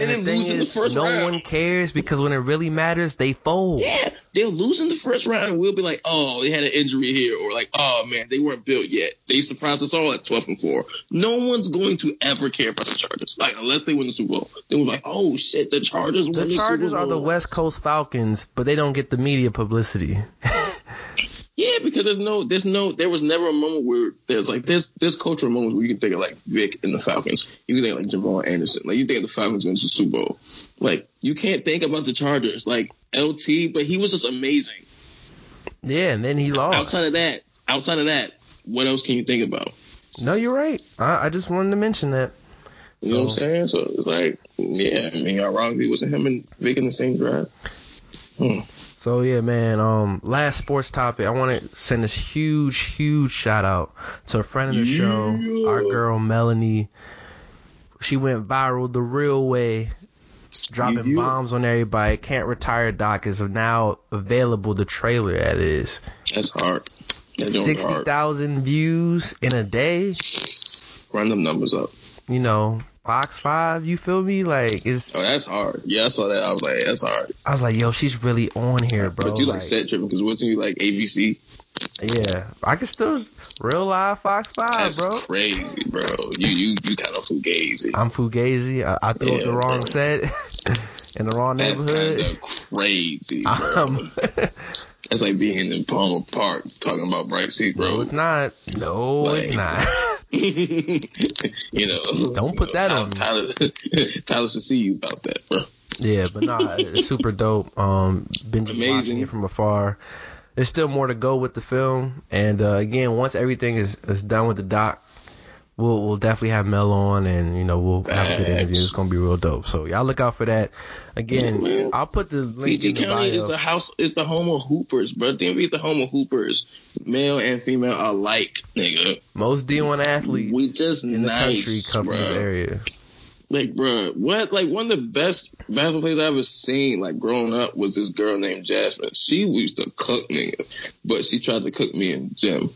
and, And then the in the first no round. No one cares because when it really matters, they fold. Yeah, they'll lose in the first round and we'll be like, oh, they had an injury here, or like, oh man, they weren't built yet. They surprised us all at twelve and four. No one's going to ever care about the Chargers, like unless they win the Super Bowl. Then we're like, oh shit, the Chargers won the, The Chargers Super are the West Coast Falcons, but they don't get the media publicity. Yeah, because there's no, there's no, there was never a moment where there's like there's there's cultural moments where you can think of like Vic and the Falcons. You can think of like Jamal Anderson. Like you think of the Falcons going to the Super Bowl. Like you can't think about the Chargers. Like LT, but he was just amazing. yeah, and then he lost. Outside of that, outside of that, what else can you think about? No, you're right. I, I just wanted to mention that. You know what I'm saying? So it's like, yeah, I mean, wrong. It wasn't him and Vic in the same draft. Hmm. So yeah, man. Um, last sports topic. I want to send this huge, huge shout out to a friend of the show, our girl Melanie. She went viral the real way, dropping Yeah. bombs on everybody. Can't retire doc is now available. The trailer that is That's hard. Sixty thousand views in a day. Run them numbers up. You know, Fox Five. You feel me? Like it's. Oh, that's hard. Yeah, I saw that. I was like, that's hard. I was like, yo, she's really on here, bro. but you like Like, set tripping because wasn't you like ABC? yeah, I can still real live Fox Five, That's bro. crazy, bro. You you you kind of fugazi. I'm Fugazi. I, I threw up the wrong bro. set in the wrong That's neighborhood. of crazy, bro. Um, That's like being in Palmer Park talking about Brightseat bro. no, it's not. No, it's not. you know, Don't put you know, that on me. Tyler, Tyler, Tyler should see you about that, bro. yeah, but nah, it's super dope. Um, been just Amazing. watching it from afar. There's still more to go with the film, and uh, again, once everything is, is done with the doc, we'll we'll definitely have Mel on, and you know we'll have a good interview. It's gonna be real dope. So y'all look out for that. Again, Yeah. I'll put the link PG in the County is the house, is the home of hoopers, bro. DMV is the home of hoopers, male and female alike, nigga. Most D1 athletes We just in the nice, country come from this bro. area. Like, bro, what? Like, one of the best basketball players I ever seen, like, growing up, was this girl named Jasmine. She used to cook nigga, but she tried to cook me in the gym.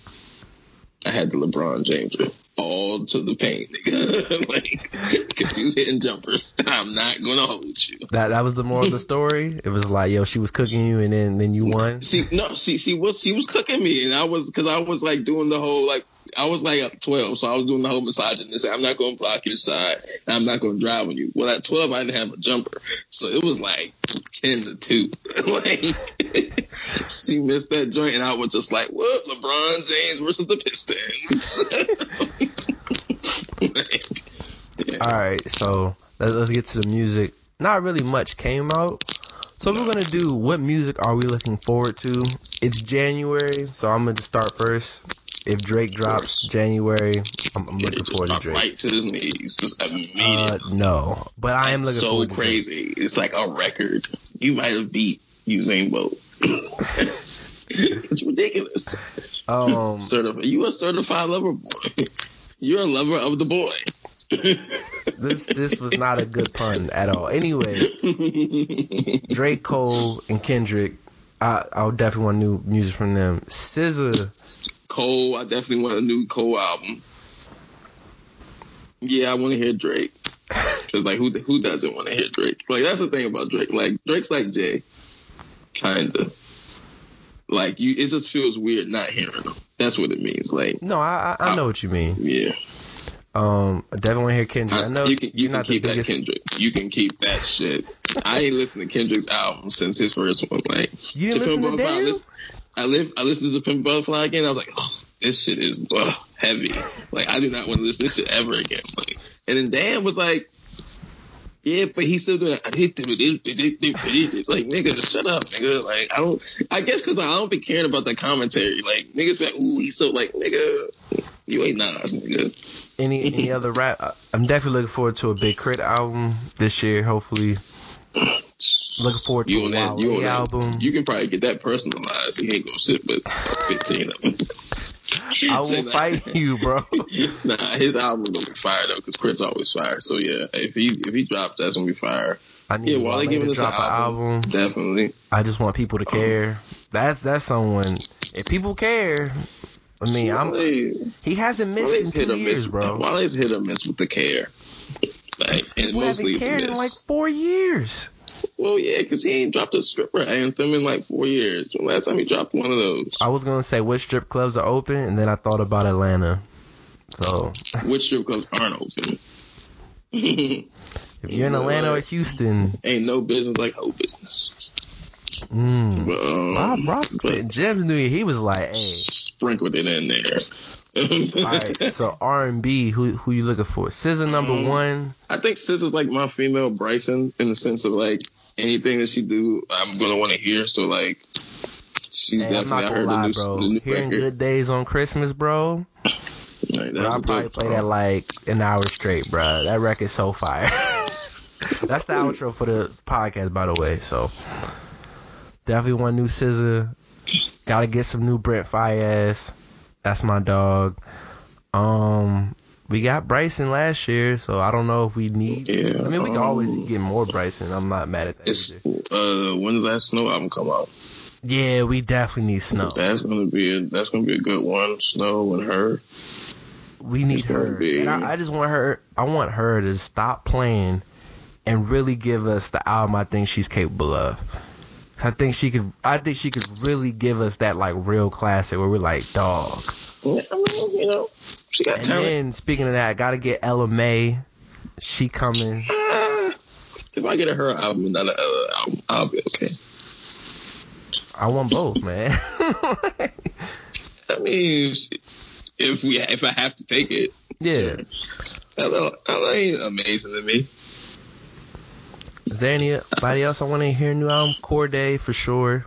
I had the LeBron James all to the paint, nigga. like, because she was hitting jumpers. I'm not gonna hold you. That that was the moral of the story. It was like, yo, she was cooking you, and then then you won. She no, she she was she was cooking me, and I was because I was like doing the whole like I was like at twelve, so I was doing the whole say, I'm not going to block your side, and I'm not going to drive on you. Well, at twelve, I didn't have a jumper, so it was like ten to two. like she missed that joint, and I was just like, "What? LeBron James versus the Pistons." Like, yeah. All right, so let's, let's get to the music. Not really much came out. So we're gonna do what music are we looking forward to? It's January, so I'm gonna start first. If Drake drops January, I'm, I'm Yeah, looking forward to Drake. right to his knees, just Uh, no, but I am looking so forward to Drake. crazy. It's like a record. You might have beat Usain Bolt. it's ridiculous. Um, Certified. You a certified lover boy. You're a lover of the boy. this this was not a good pun at all. Anyway, Drake, Cole, and Kendrick. I I definitely want new music from them. SZA, Cole, I definitely want a new Cole album. Yeah, I want to hear Drake. Cause like who who doesn't want to hear Drake? Like that's the thing about Drake. Like Drake's like Jay, kinda. Like you, it just feels weird not hearing him. That's what it means. Like no, I I I know what you mean. yeah. Um, I definitely hear Kendrick. I know you can you can keep that. Kendrick. You can keep that shit. I ain't listened to Kendrick's album since his first one. Like You didn't listen to Butterfly, I Damn? lis- I live. I listened to Pimp Butterfly again. I was like, oh, this shit is ugh, heavy. Like I do not want to listen to this shit ever again. Like, and then Dan was like. Yeah, but he's still doing. It. Like nigga, shut up, nigga. Like I don't. I guess because I don't be caring about the commentary. Like niggas be like, ooh, he's so like nigga. You ain't Nas, nigga. Any any other rap? I- I'm definitely looking forward to a Big K.R.I.T. album this year. Hopefully, looking forward to You a that? You on that? album. You can probably get that personalized. He ain't gonna shit but fifteen of them. I will fight you, bro. Nah, his album gonna be fire though, because Chris always fire. So yeah, if he if he drops, that's gonna be fire. I need Yeah, while they giving to us an album, album. definitely. I just want people to um, care. That's that's someone. If people care, I mean, I'm. He hasn't missed Wale's in hit two or years, miss, bro. Wale's hit or miss with the care. Like, and People mostly haven't it's cared in miss. like four years. Well, yeah, because he ain't dropped a stripper anthem in like four years. When last time he dropped one of those? I was gonna say which strip clubs are open, and then I thought about Atlanta. So Which strip clubs aren't open? if you're in Atlanta or Houston, ain't no business like whole business. mm, But, um, Rob Rob but knew he was like, hey. sprinkled it in there. All right, so R and B, who who you looking for? SZA number Um, one. I think Sis is like my female Bryson in the sense of like anything that she do, I'm gonna want to hear. So like, she's Hey, definitely. I heard lie, the new, bro. the new Hearing record. Good Days on Christmas, bro. Like, Bro, I'll probably play song. that like an hour straight, bro. That record's so fire. That's the outro for the podcast, by the way. So definitely one new SZA. Got to get some new Brent Faiyaz. That's my dog. Um, we got Bryson last year, so I don't know if we need. Yeah, I mean, we can always um, get more Bryson. I'm not mad at that. It's either. uh when did that snow album come out? Yeah, we definitely need Snow. That's gonna be a that's gonna be a good one. Snow and her. We need It's her. be- And I, I just want her. I want her to stop playing and really give us the album I think she's capable of. I think she could. I think she could really give us that like real classic where we're like, dog. Yeah, I mean, you know, she got And talent. then speaking of that, I gotta get Ella Mai. She coming. Ah, if I get her album and not a other album, I'll be okay. I want both, man. I mean, if we if I have to take it, yeah. that, that ain't amazing to me. Is there anybody else I want to hear new album? Cordae for sure.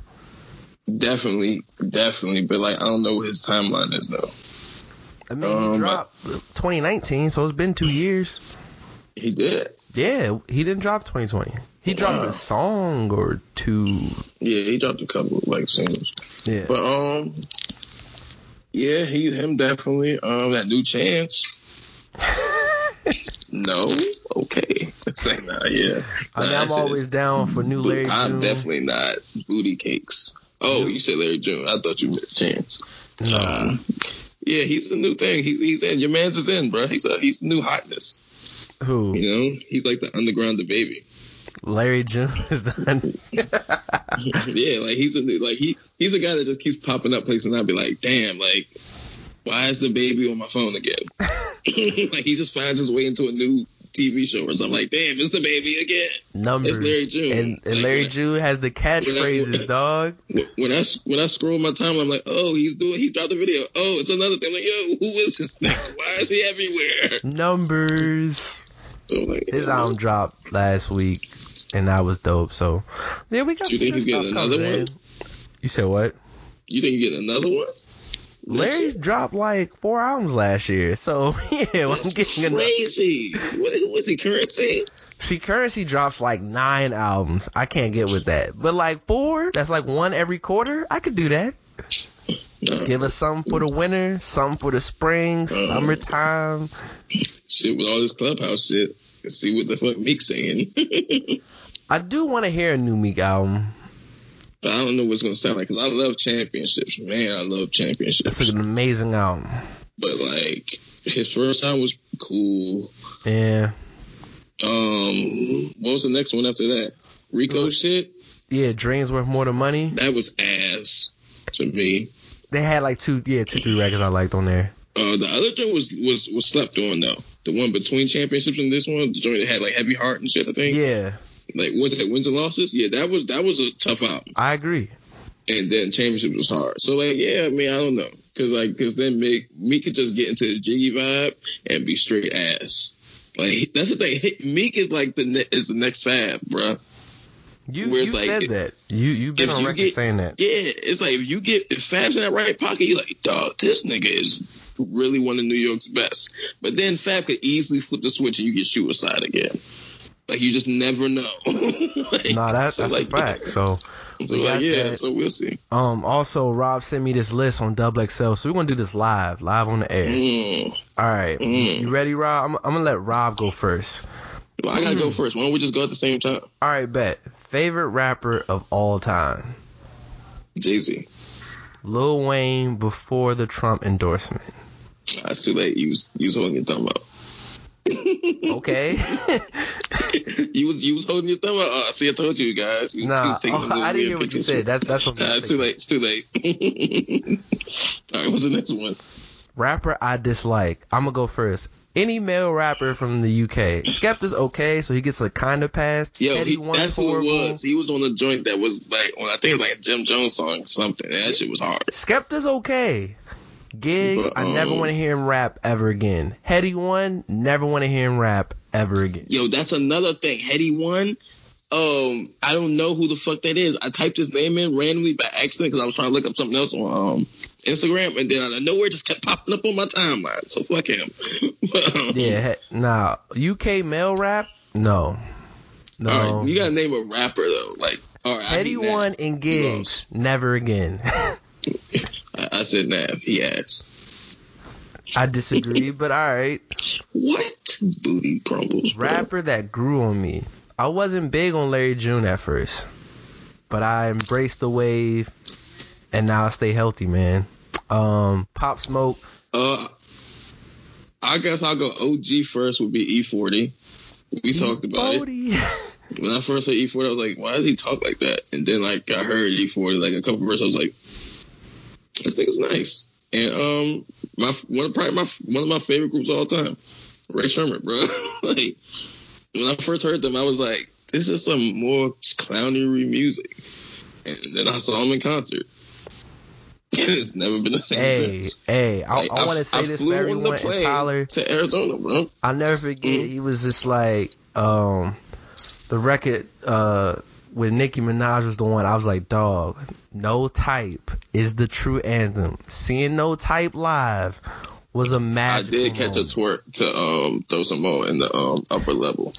Definitely, definitely, but like I don't know what his timeline is though. I mean, Um, he dropped 2019, so it's been two years. He did. Yeah, he didn't drop 2020. He dropped a song or two. Yeah, he dropped a couple of like singles. Yeah. But um, yeah, he him definitely. Um, that new chance. no, okay. It's nah, yeah. I mean, I'm always is- down for new Larry I'm definitely not booty cakes. Oh, you said Larry June. I thought you meant chance. No. Uh, yeah, he's the new thing. He's he's in. Your man's is in, bro. He's a, he's new hotness. Who? You know, he's like the underground the baby. Larry June is the. yeah, like he's a new like he he's a guy that just keeps popping up places, and I'd be like, damn, like why is the baby on my phone again? like he just finds his way into a new TV show or something. Like, damn, it's the baby again. Numbers. It's Larry June. And, and Like, Larry June has the catchphrases, dog. When I when I scroll my time, I'm like, oh, he's doing he dropped a video. Oh, it's another thing. like, yo, who is this nigga? Why is he everywhere? Numbers. So like, His album dropped last week, and that was dope. So, yeah, we got You some think good he's stuff coming, another one? You said what? You think you get another one? Larry dropped like four albums last year, so yeah, I'm getting crazy. What, is he? Currency? See, Currency drops like nine albums. I can't get with that. But like four, that's like one every quarter. I could do that. No. Give us something for the winter, something for the spring, uh-huh. summertime. shit with all this clubhouse shit. Let's see what the fuck Meek's saying. I do want to hear a new Meek album. But I don't know what's gonna sound like because I love championships. Man, I love championships. It's an amazing album. But like his first album was cool. Yeah. Um, what was the next one after that? Rico shit. Yeah, Dreams Worth More Than Money. That was ass to me. They had like two, yeah, two, three records I liked on there. Uh, the other joint was was was slept on though. The one between championships and this one, the joint that had like heavy heart and shit. I think. Yeah, Like what's that? Wins and losses. Yeah, that was that was a tough out. I agree. And then championship was hard. So like, yeah, I mean, I don't know, cause like, cause then Meek Meek could just get into the jiggy vibe and be straight ass. Like that's the thing. Meek is like the ne- is the next fab, bruh. You you like- said that. You you've been on you record get- saying that. Yeah, it's like if you get if Fab's in that right pocket, you're like, dog, this nigga is really one of New York's best. But then Fab could easily flip the switch and you get suicide again. Like you just never know. like, Nah, that, so, that's like, a fact. So, So like, yeah, that. so we'll see. um, also Rob sent me this list on Double XL, so we're gonna do this live, live on the air. Mm. All right, Mm. you ready, Rob? I'm, I'm gonna let Rob go first. Well, I gotta Mm. go first. Why don't we just go at the same time? All right, bet. Favorite rapper of all time, Jay Z. Lil Wayne before the Trump endorsement. That's too late. You was you was holding your thumb up. Okay. you was you was holding your thumb out. Oh, see, I told you guys. He Nah, taking oh, I didn't hear what you said. That's that's what Nah, it's too late. It's too late. All right, what's the next one? Rapper I dislike. I'm gonna go first. Any male rapper from the UK. Skepta's okay, so he gets a kind of pass. Yo, he, that's who it was. He was on a joint that was like, on, I think it was like a Jim Jones song or something. That shit was hard. Skepta's okay. Giggs, But, I never um, want to hear him rap ever again. Headie One, never want to hear him rap ever again. Yo, that's another thing. Headie One. Um, I don't know who the fuck that is. I typed his name in randomly by accident because I was trying to look up something else on um, Instagram, and then out of nowhere, just kept popping up on my timeline. So fuck him. But, um, Yeah, he- nah. UK male rap, no, no. All right, you gotta name a rapper though. Like, all right, I Heady need Nav. One and Giggs, never again. I, I Nav. He adds. I disagree, but all right. What booty crumbles? bro. Rapper that grew on me. I wasn't big on Larry June at first, but I embraced the wave, and now I stay healthy, man. Um, Pop Smoke, Uh, I guess I'll go OG first. Would be E40. We talked about it. When I first heard E40, I was like, why does he talk like that? And then like I heard E40 like a couple verses, I was like, this nigga's nice. And um, my one of probably my one of my favorite groups of all time, Rae Sremmurd, bro. like when I first heard them, I was like, this is some more clownery music. And then I saw him in concert. it's never been the same hey, since. hey, I, Like, I want to say this for on the everyone. And Tyler, to Arizona, bro. I'll never forget. Mm. He was just like, um, the record uh with Nicki Minaj was the one. I was like, dog, No Type is the true anthem. Seeing No Type live was a I magical. did catch a twerk to um throw some more in the um upper level.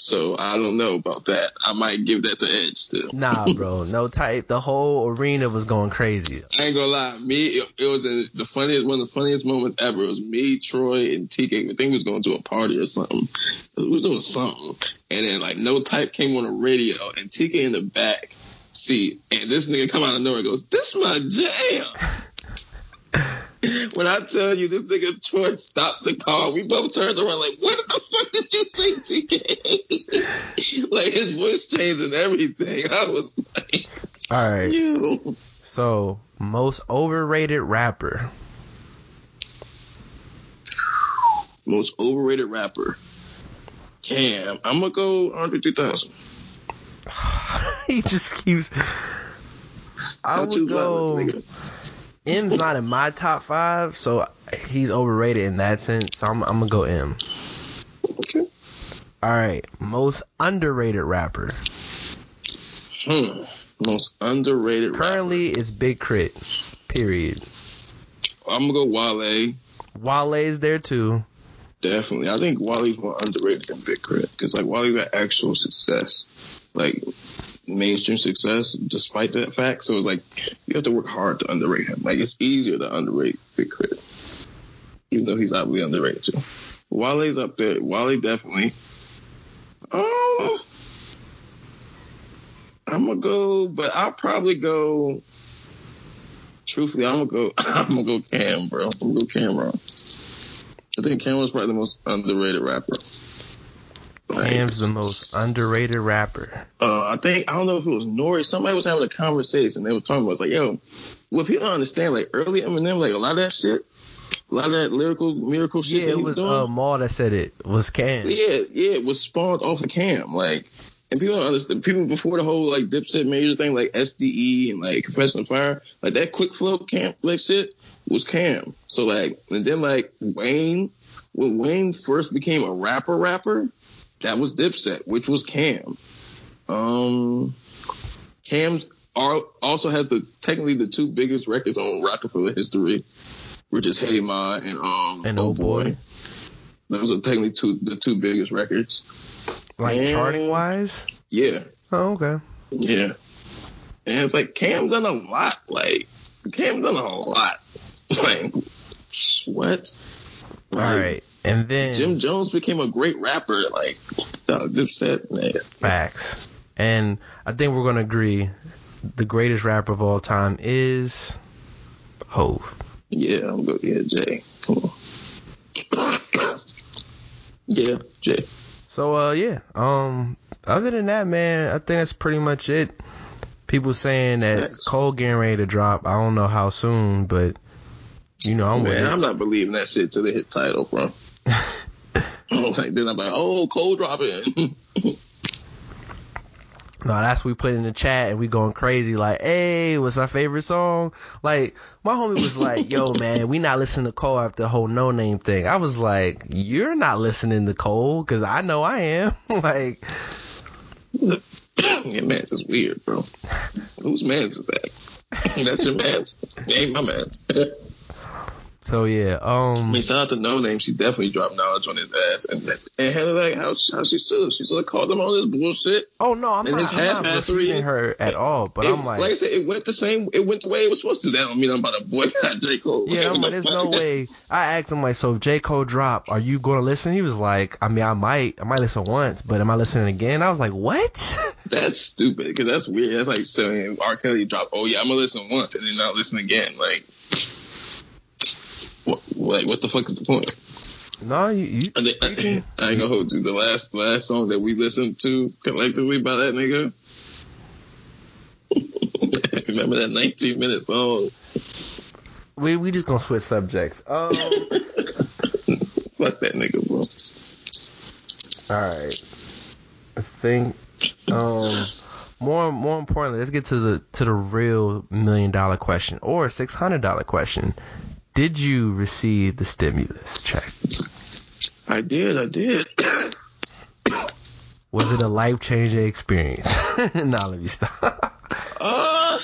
So I don't know about that. I might give that to Edge still. Nah, bro, No Type. The whole arena was going crazy. I ain't gonna lie, me it, it was in the funniest one of the funniest moments ever. It was me, Troy, and TK. I think we was going to a party or something. We was doing something, and then like no type came on the radio, and TK in the back seat, and this nigga come out of nowhere and goes, "This my jam." When I tell you this nigga Troy stopped the car, we both turned around like, what the fuck did you say, TK? like his voice changed and everything. I was like, All right. you. So, most overrated rapper. Most overrated rapper. Cam. I'm gonna go Andre 3000. he just keeps. I would go. M's not in my top five, so he's overrated in that sense. So I'm, I'm gonna go M. Okay. All right, most underrated rapper. Hmm. Most underrated Currently, it's Big Crit. Period. I'm gonna go Wale. Wale is there too. Definitely. I think Wale's more underrated than Big K.R.I.T. because like Wale got actual success, like mainstream success, despite that fact. So it's like you have to work hard to underrate him. Like it's easier to underrate Big K.R.I.T., even though he's obviously underrated too. Wale's up there. Wale definitely. Um, I'm gonna go, but I'll probably go. Truthfully, I'm gonna go. I'm gonna go Cam, bro. I'm gonna go Cam'ron. I think Cam was probably the most underrated rapper. Like, Cam's the most underrated rapper. uh, I think I don't know if it was Nori. Somebody was having a conversation. They were talking about it's like, yo, what people don't understand, like early Eminem, like a lot of that shit, a lot of that lyrical miracle shit. Yeah, it was doing, uh, Maul that said it. Was Cam. yeah, yeah, it was spawned off of Cam. Like, and people don't understand. People before the whole like Dipset major thing, like SDE and like Confession of Fire, like that quick flow Cam like shit was Cam. So like, and then like Wayne, when Wayne first became a rapper, rapper, that was Dipset, which was Cam. Um, Cam's are, also has the technically the two biggest records on Roc-A-Fella history, which is Hey Ma and um And Oh Boy. Those are technically two the two biggest records. Like Yeah. charting wise. Yeah, Oh, okay. yeah. And it's like Cam done a lot. Like Cam done a lot. Like what? All right, and then Jim Jones became a great rapper. Like uh, Dipset, man. Facts. And I think we're gonna agree the greatest rapper of all time is Hove. Yeah, I'm good. Yeah, Jay. Come on. yeah, Jay. So uh yeah, um other than that, man, I think that's pretty much it. People saying that. Cole getting ready to drop. I don't know how soon, but you know I'm Man. I'm not believing that shit till they hit title, bro. like then I'm like, oh, cold dropping. No, that's what we put in the chat and we going crazy like, hey, what's our favorite song? Like, my homie was like, yo, man, we not listening to Cole after the whole no name thing. I was like, you're not listening to Cole because I know I am. like, Your man's is weird, bro. Whose man's is that? That's your man's. It ain't my man's. So yeah, um, I mean, shout out to Noname. She definitely dropped knowledge on his ass, and and had like how how she stood. She sort of called him on this bullshit. oh no, I'm And not, his I'm not refuting her at all, but It- I'm like, like I said, it went the same. It went the way it was supposed to. That don't mean I'm about to boycott J Cole. Yeah, I'm like, the there's no way. I asked him like, so if J Cole drop, are you gonna listen? He was like, I mean, I might, I might listen once, but am I listening again? I was like, what? That's stupid because that's weird. That's like saying R. Kelly dropped. Oh yeah, I'm gonna listen once and then not listen again. Like, what? Like, what the fuck is the point? Nah, you, you I, think- I, I ain't gonna hold you. The last last song that we listened to collectively by that nigga. Remember that 19 minute song? we we just gonna switch subjects. Um, Fuck that nigga, bro. all right. I think, um, more more importantly, let's get to the to the real million dollar question or six hundred dollar question. Did you receive the stimulus check? I did. I did. Was it a life changing experience? nah, let me stop. Uh,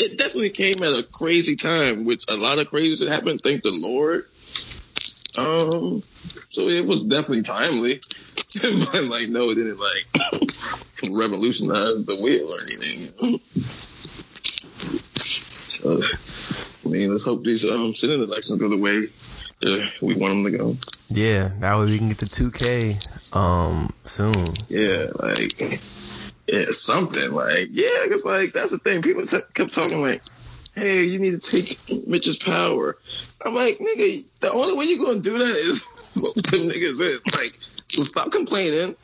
it definitely came at a crazy time, which a lot of crazy shit happened. Thank the Lord. Um, so it was definitely timely. but like, no, it didn't like revolutionize the wheel or anything. so, I mean, let's hope these um Senate elections go the way uh, we want them to go. Yeah, that way we can get to 2K um soon. Yeah, like yeah, something like yeah, because like that's the thing. People t- kept talking like, "Hey, you need to take Mitch's power." I'm like, nigga, the only way you're gonna do that is what them niggas is like. So stop complaining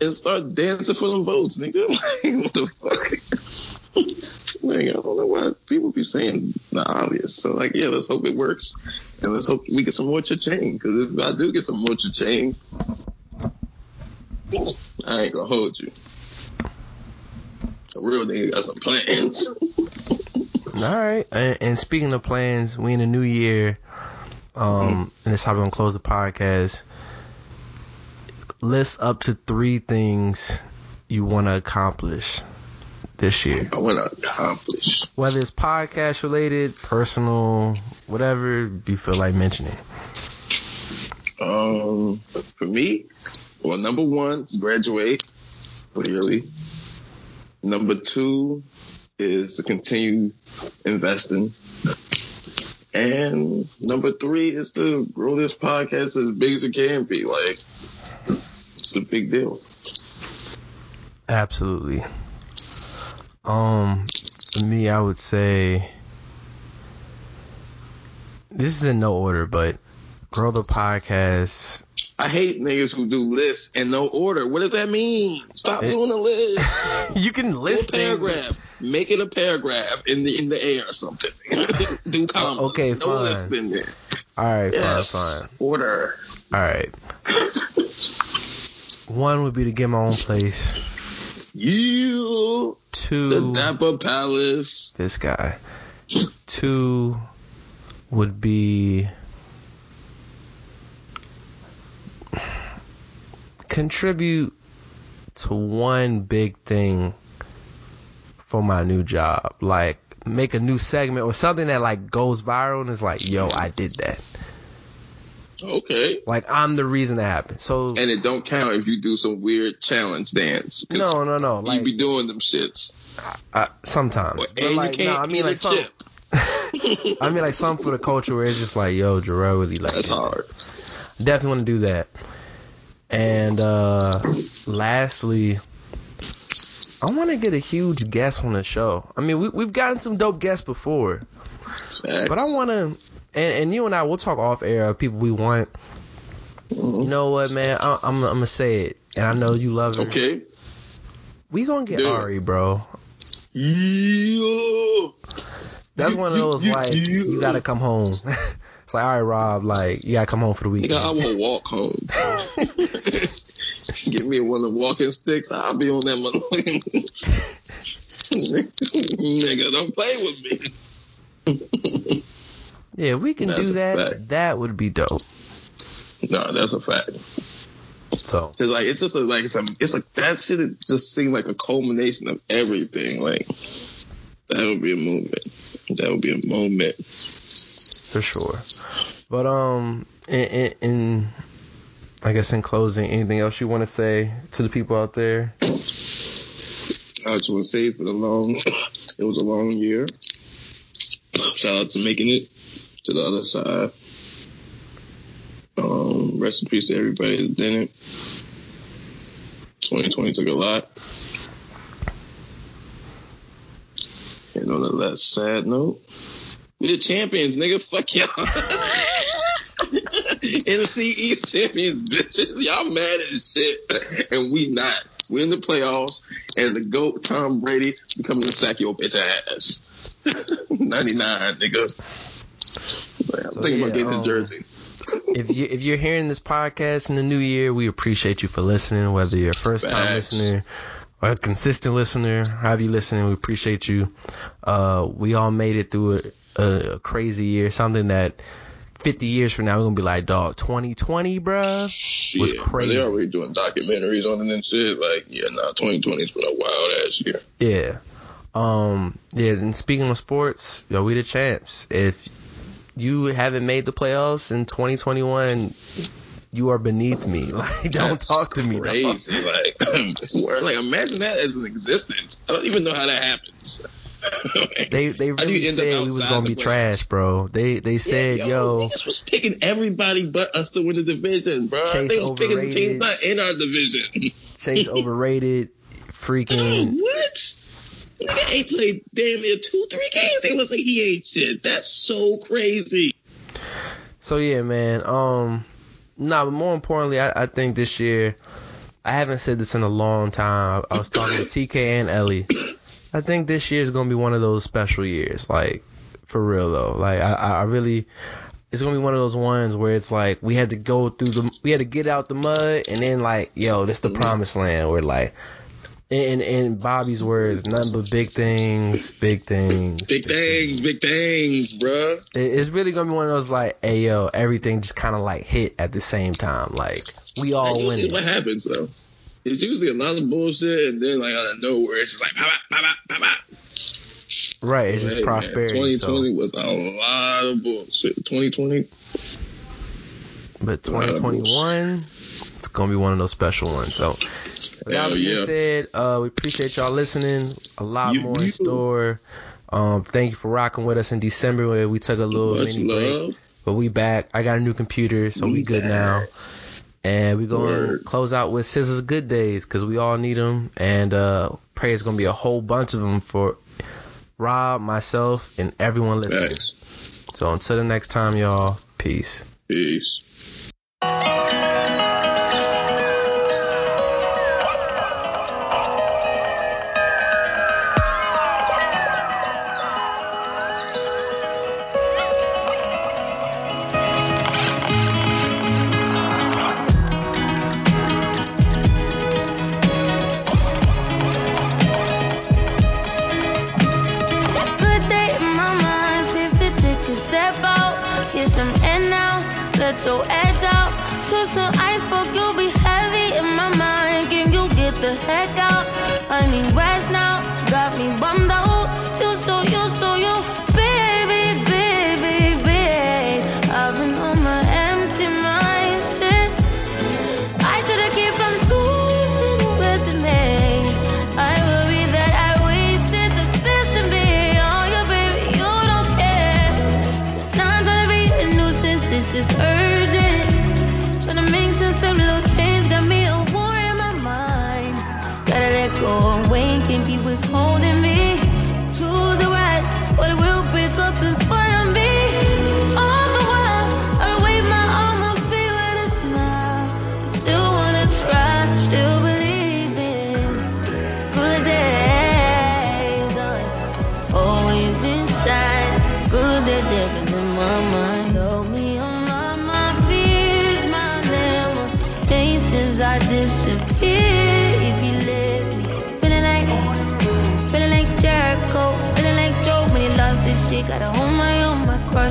and start dancing for them votes, nigga. Like, what the fuck? like, I don't know why people be saying the obvious. So like, yeah, let's hope it works, and let's hope we get some more cha-ching. Because if I do get some more cha-ching, I ain't gonna hold you. A real nigga got some plans. All right. And, and speaking of plans, we in a new year. Um, and it's how we're gonna close the podcast. List up to three things you want to accomplish this year, I want to accomplish. whether it's podcast related, personal, whatever you feel like mentioning. Um, for me, well, number one is graduate, clearly. Number two is to continue investing. And number three is to grow this podcast as big as it can be. Like, it's a big deal. Absolutely. Um, for me, I would say this is in no order, but grow the podcast. I hate niggas who do lists in no order. What does that mean? Stop It- doing a list. you can Do a list things. paragraph. Make it a paragraph in the in the air or something. do commas. okay, no fine. list in there. All right, Yes. fine, Order. All right. One would be to get my own place. You to the Dapper Palace. this guy. Two would be contribute to one big thing for my new job. Like make a new segment or something that like goes viral and is like, yo, I did that. Okay. Like I'm the reason that happened. So And it don't count if you do some weird challenge dance. no, no, no. You be doing them shits. uh, sometimes. But, and like, you no, can't I mean like some. I mean like some for the culture where it's just like, yo, Jarrell really like That's hard. Definitely want to do that. And uh lastly, I want to get a huge guest on the show. I mean, we we've gotten some dope guests before, but I want to, and, and you and I, we'll talk off air of people we want. Mm-hmm. You know what, man? I, I'm, I'm gonna say it, and I know you love it. Okay. We gonna get it. Ari, bro. Yo. That's one of those like you gotta come home. it's like, all right, Rob, like you gotta come home for the Nigga, I weekend. will walk home. Give me one of the walking sticks. I'll be on that motherfucking. Nigga, don't play with me. Yeah, if we can That's do that. fact. That would be dope. No, that's a fact. So Cause like it's just a, like it's a, it's like that shit just seemed like a culmination of everything. Like that would be a movement. That would be a moment. for sure. But um, in, in, in I guess in closing, anything else you want to say to the people out there? I just want to say it's been a long. It was a long year. Shout out to making it to the other side. Um, rest in peace to everybody that did it. 2020 took a lot. And on a less sad note, we're the champions, nigga. Fuck y'all. NFC East champions, bitches. Y'all mad as shit, and we not. We in the playoffs, and the goat Tom Brady becoming to sack your bitch ass. 99, nigga. I'm So, thinking yeah, about getting um, a jersey. if you if you're hearing this podcast in the new year, we appreciate you for listening. Whether you're a first time listener or a consistent listener, however you listening, we appreciate you. Uh, we all made it through a, a, a crazy year, something that 50 years from now we're gonna be like, dog, 2020, bruh. was Shit, but crazy. They already doing documentaries on it and shit. Like, yeah, nah, 2020's been a wild ass year. Yeah. Um. Yeah. And speaking of sports, yo, we the champs. If you haven't made the playoffs in 2021, you are beneath me. Like, don't That's talk to me. dog. Crazy, like, like imagine that as an existence. I don't even know how that happens. They they really you end said we was gonna be playoffs? trash, bro. They they said, Yeah, yo, niggas was picking everybody but us to win the division, bro. Chase they was picking overrated. teams not in our division. Chase overrated, Dude, freaking. what? Nigga ain't played damn near two, three games. They was like he ain't shit. That's so crazy. So yeah, man. Um, nah, but more importantly, I, I think this year, I haven't said this in a long time. I, I was talking to TK and Ellie. I think this year is gonna be one of those special years, like for real though. Like I, I really, it's gonna be one of those ones where it's like we had to go through the, we had to get out the mud, and then like, yo, this the mm-hmm. promised land. Where like, in in Bobby's words, nothing but big things, big things, Big things, big things, bruh. it- it's really gonna be one of those like, hey yo, everything just kind of like hit at the same time. Like we all winning. what happens though. It's usually a lot of bullshit, and then like out of nowhere, it's just like bah, bah, bah, bah, bah. Right, it's just Hey, man, prosperity. 2020 was a lot of bullshit. 2020, but 2021, it's gonna be one of those special ones. So, that being yeah. said, uh, we appreciate y'all listening. A lot You- more in you. store. Um, thank you for rocking with us in December where we took a little much mini break. But we back. I got a new computer, so we, We good back. now. And we're gonna close out with SZA's Good Days because we all need them. And uh, pray it's gonna be a whole bunch of them for Rob, myself, and everyone listening. Thanks. So until the next time, y'all. Peace. Peace.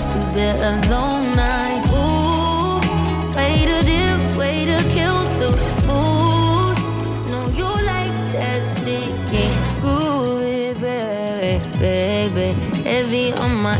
Cross to bear alone night. Ooh, way to dip, way to kill the mood. No, you like that shit, can't groove it, baby, baby. Heavy on my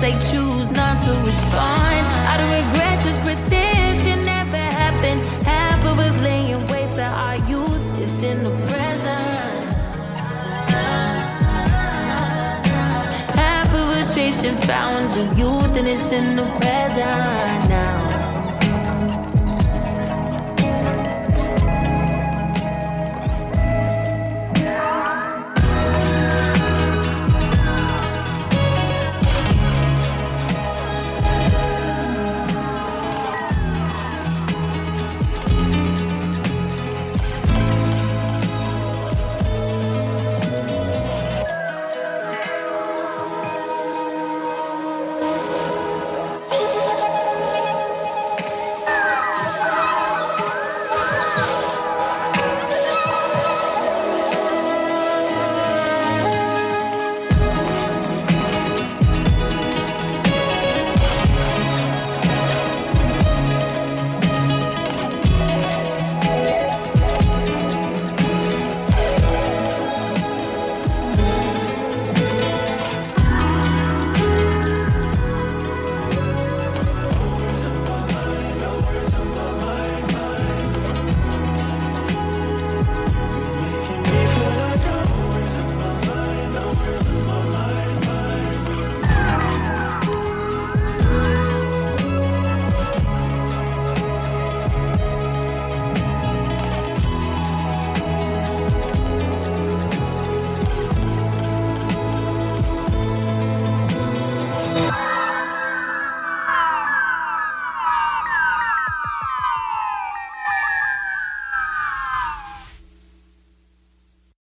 They choose not to respond. I don't regret, just pretend shit never happened. Half of us laying waste to our youth is in the present. Half of us chasing fountains of youth and it's in the present now.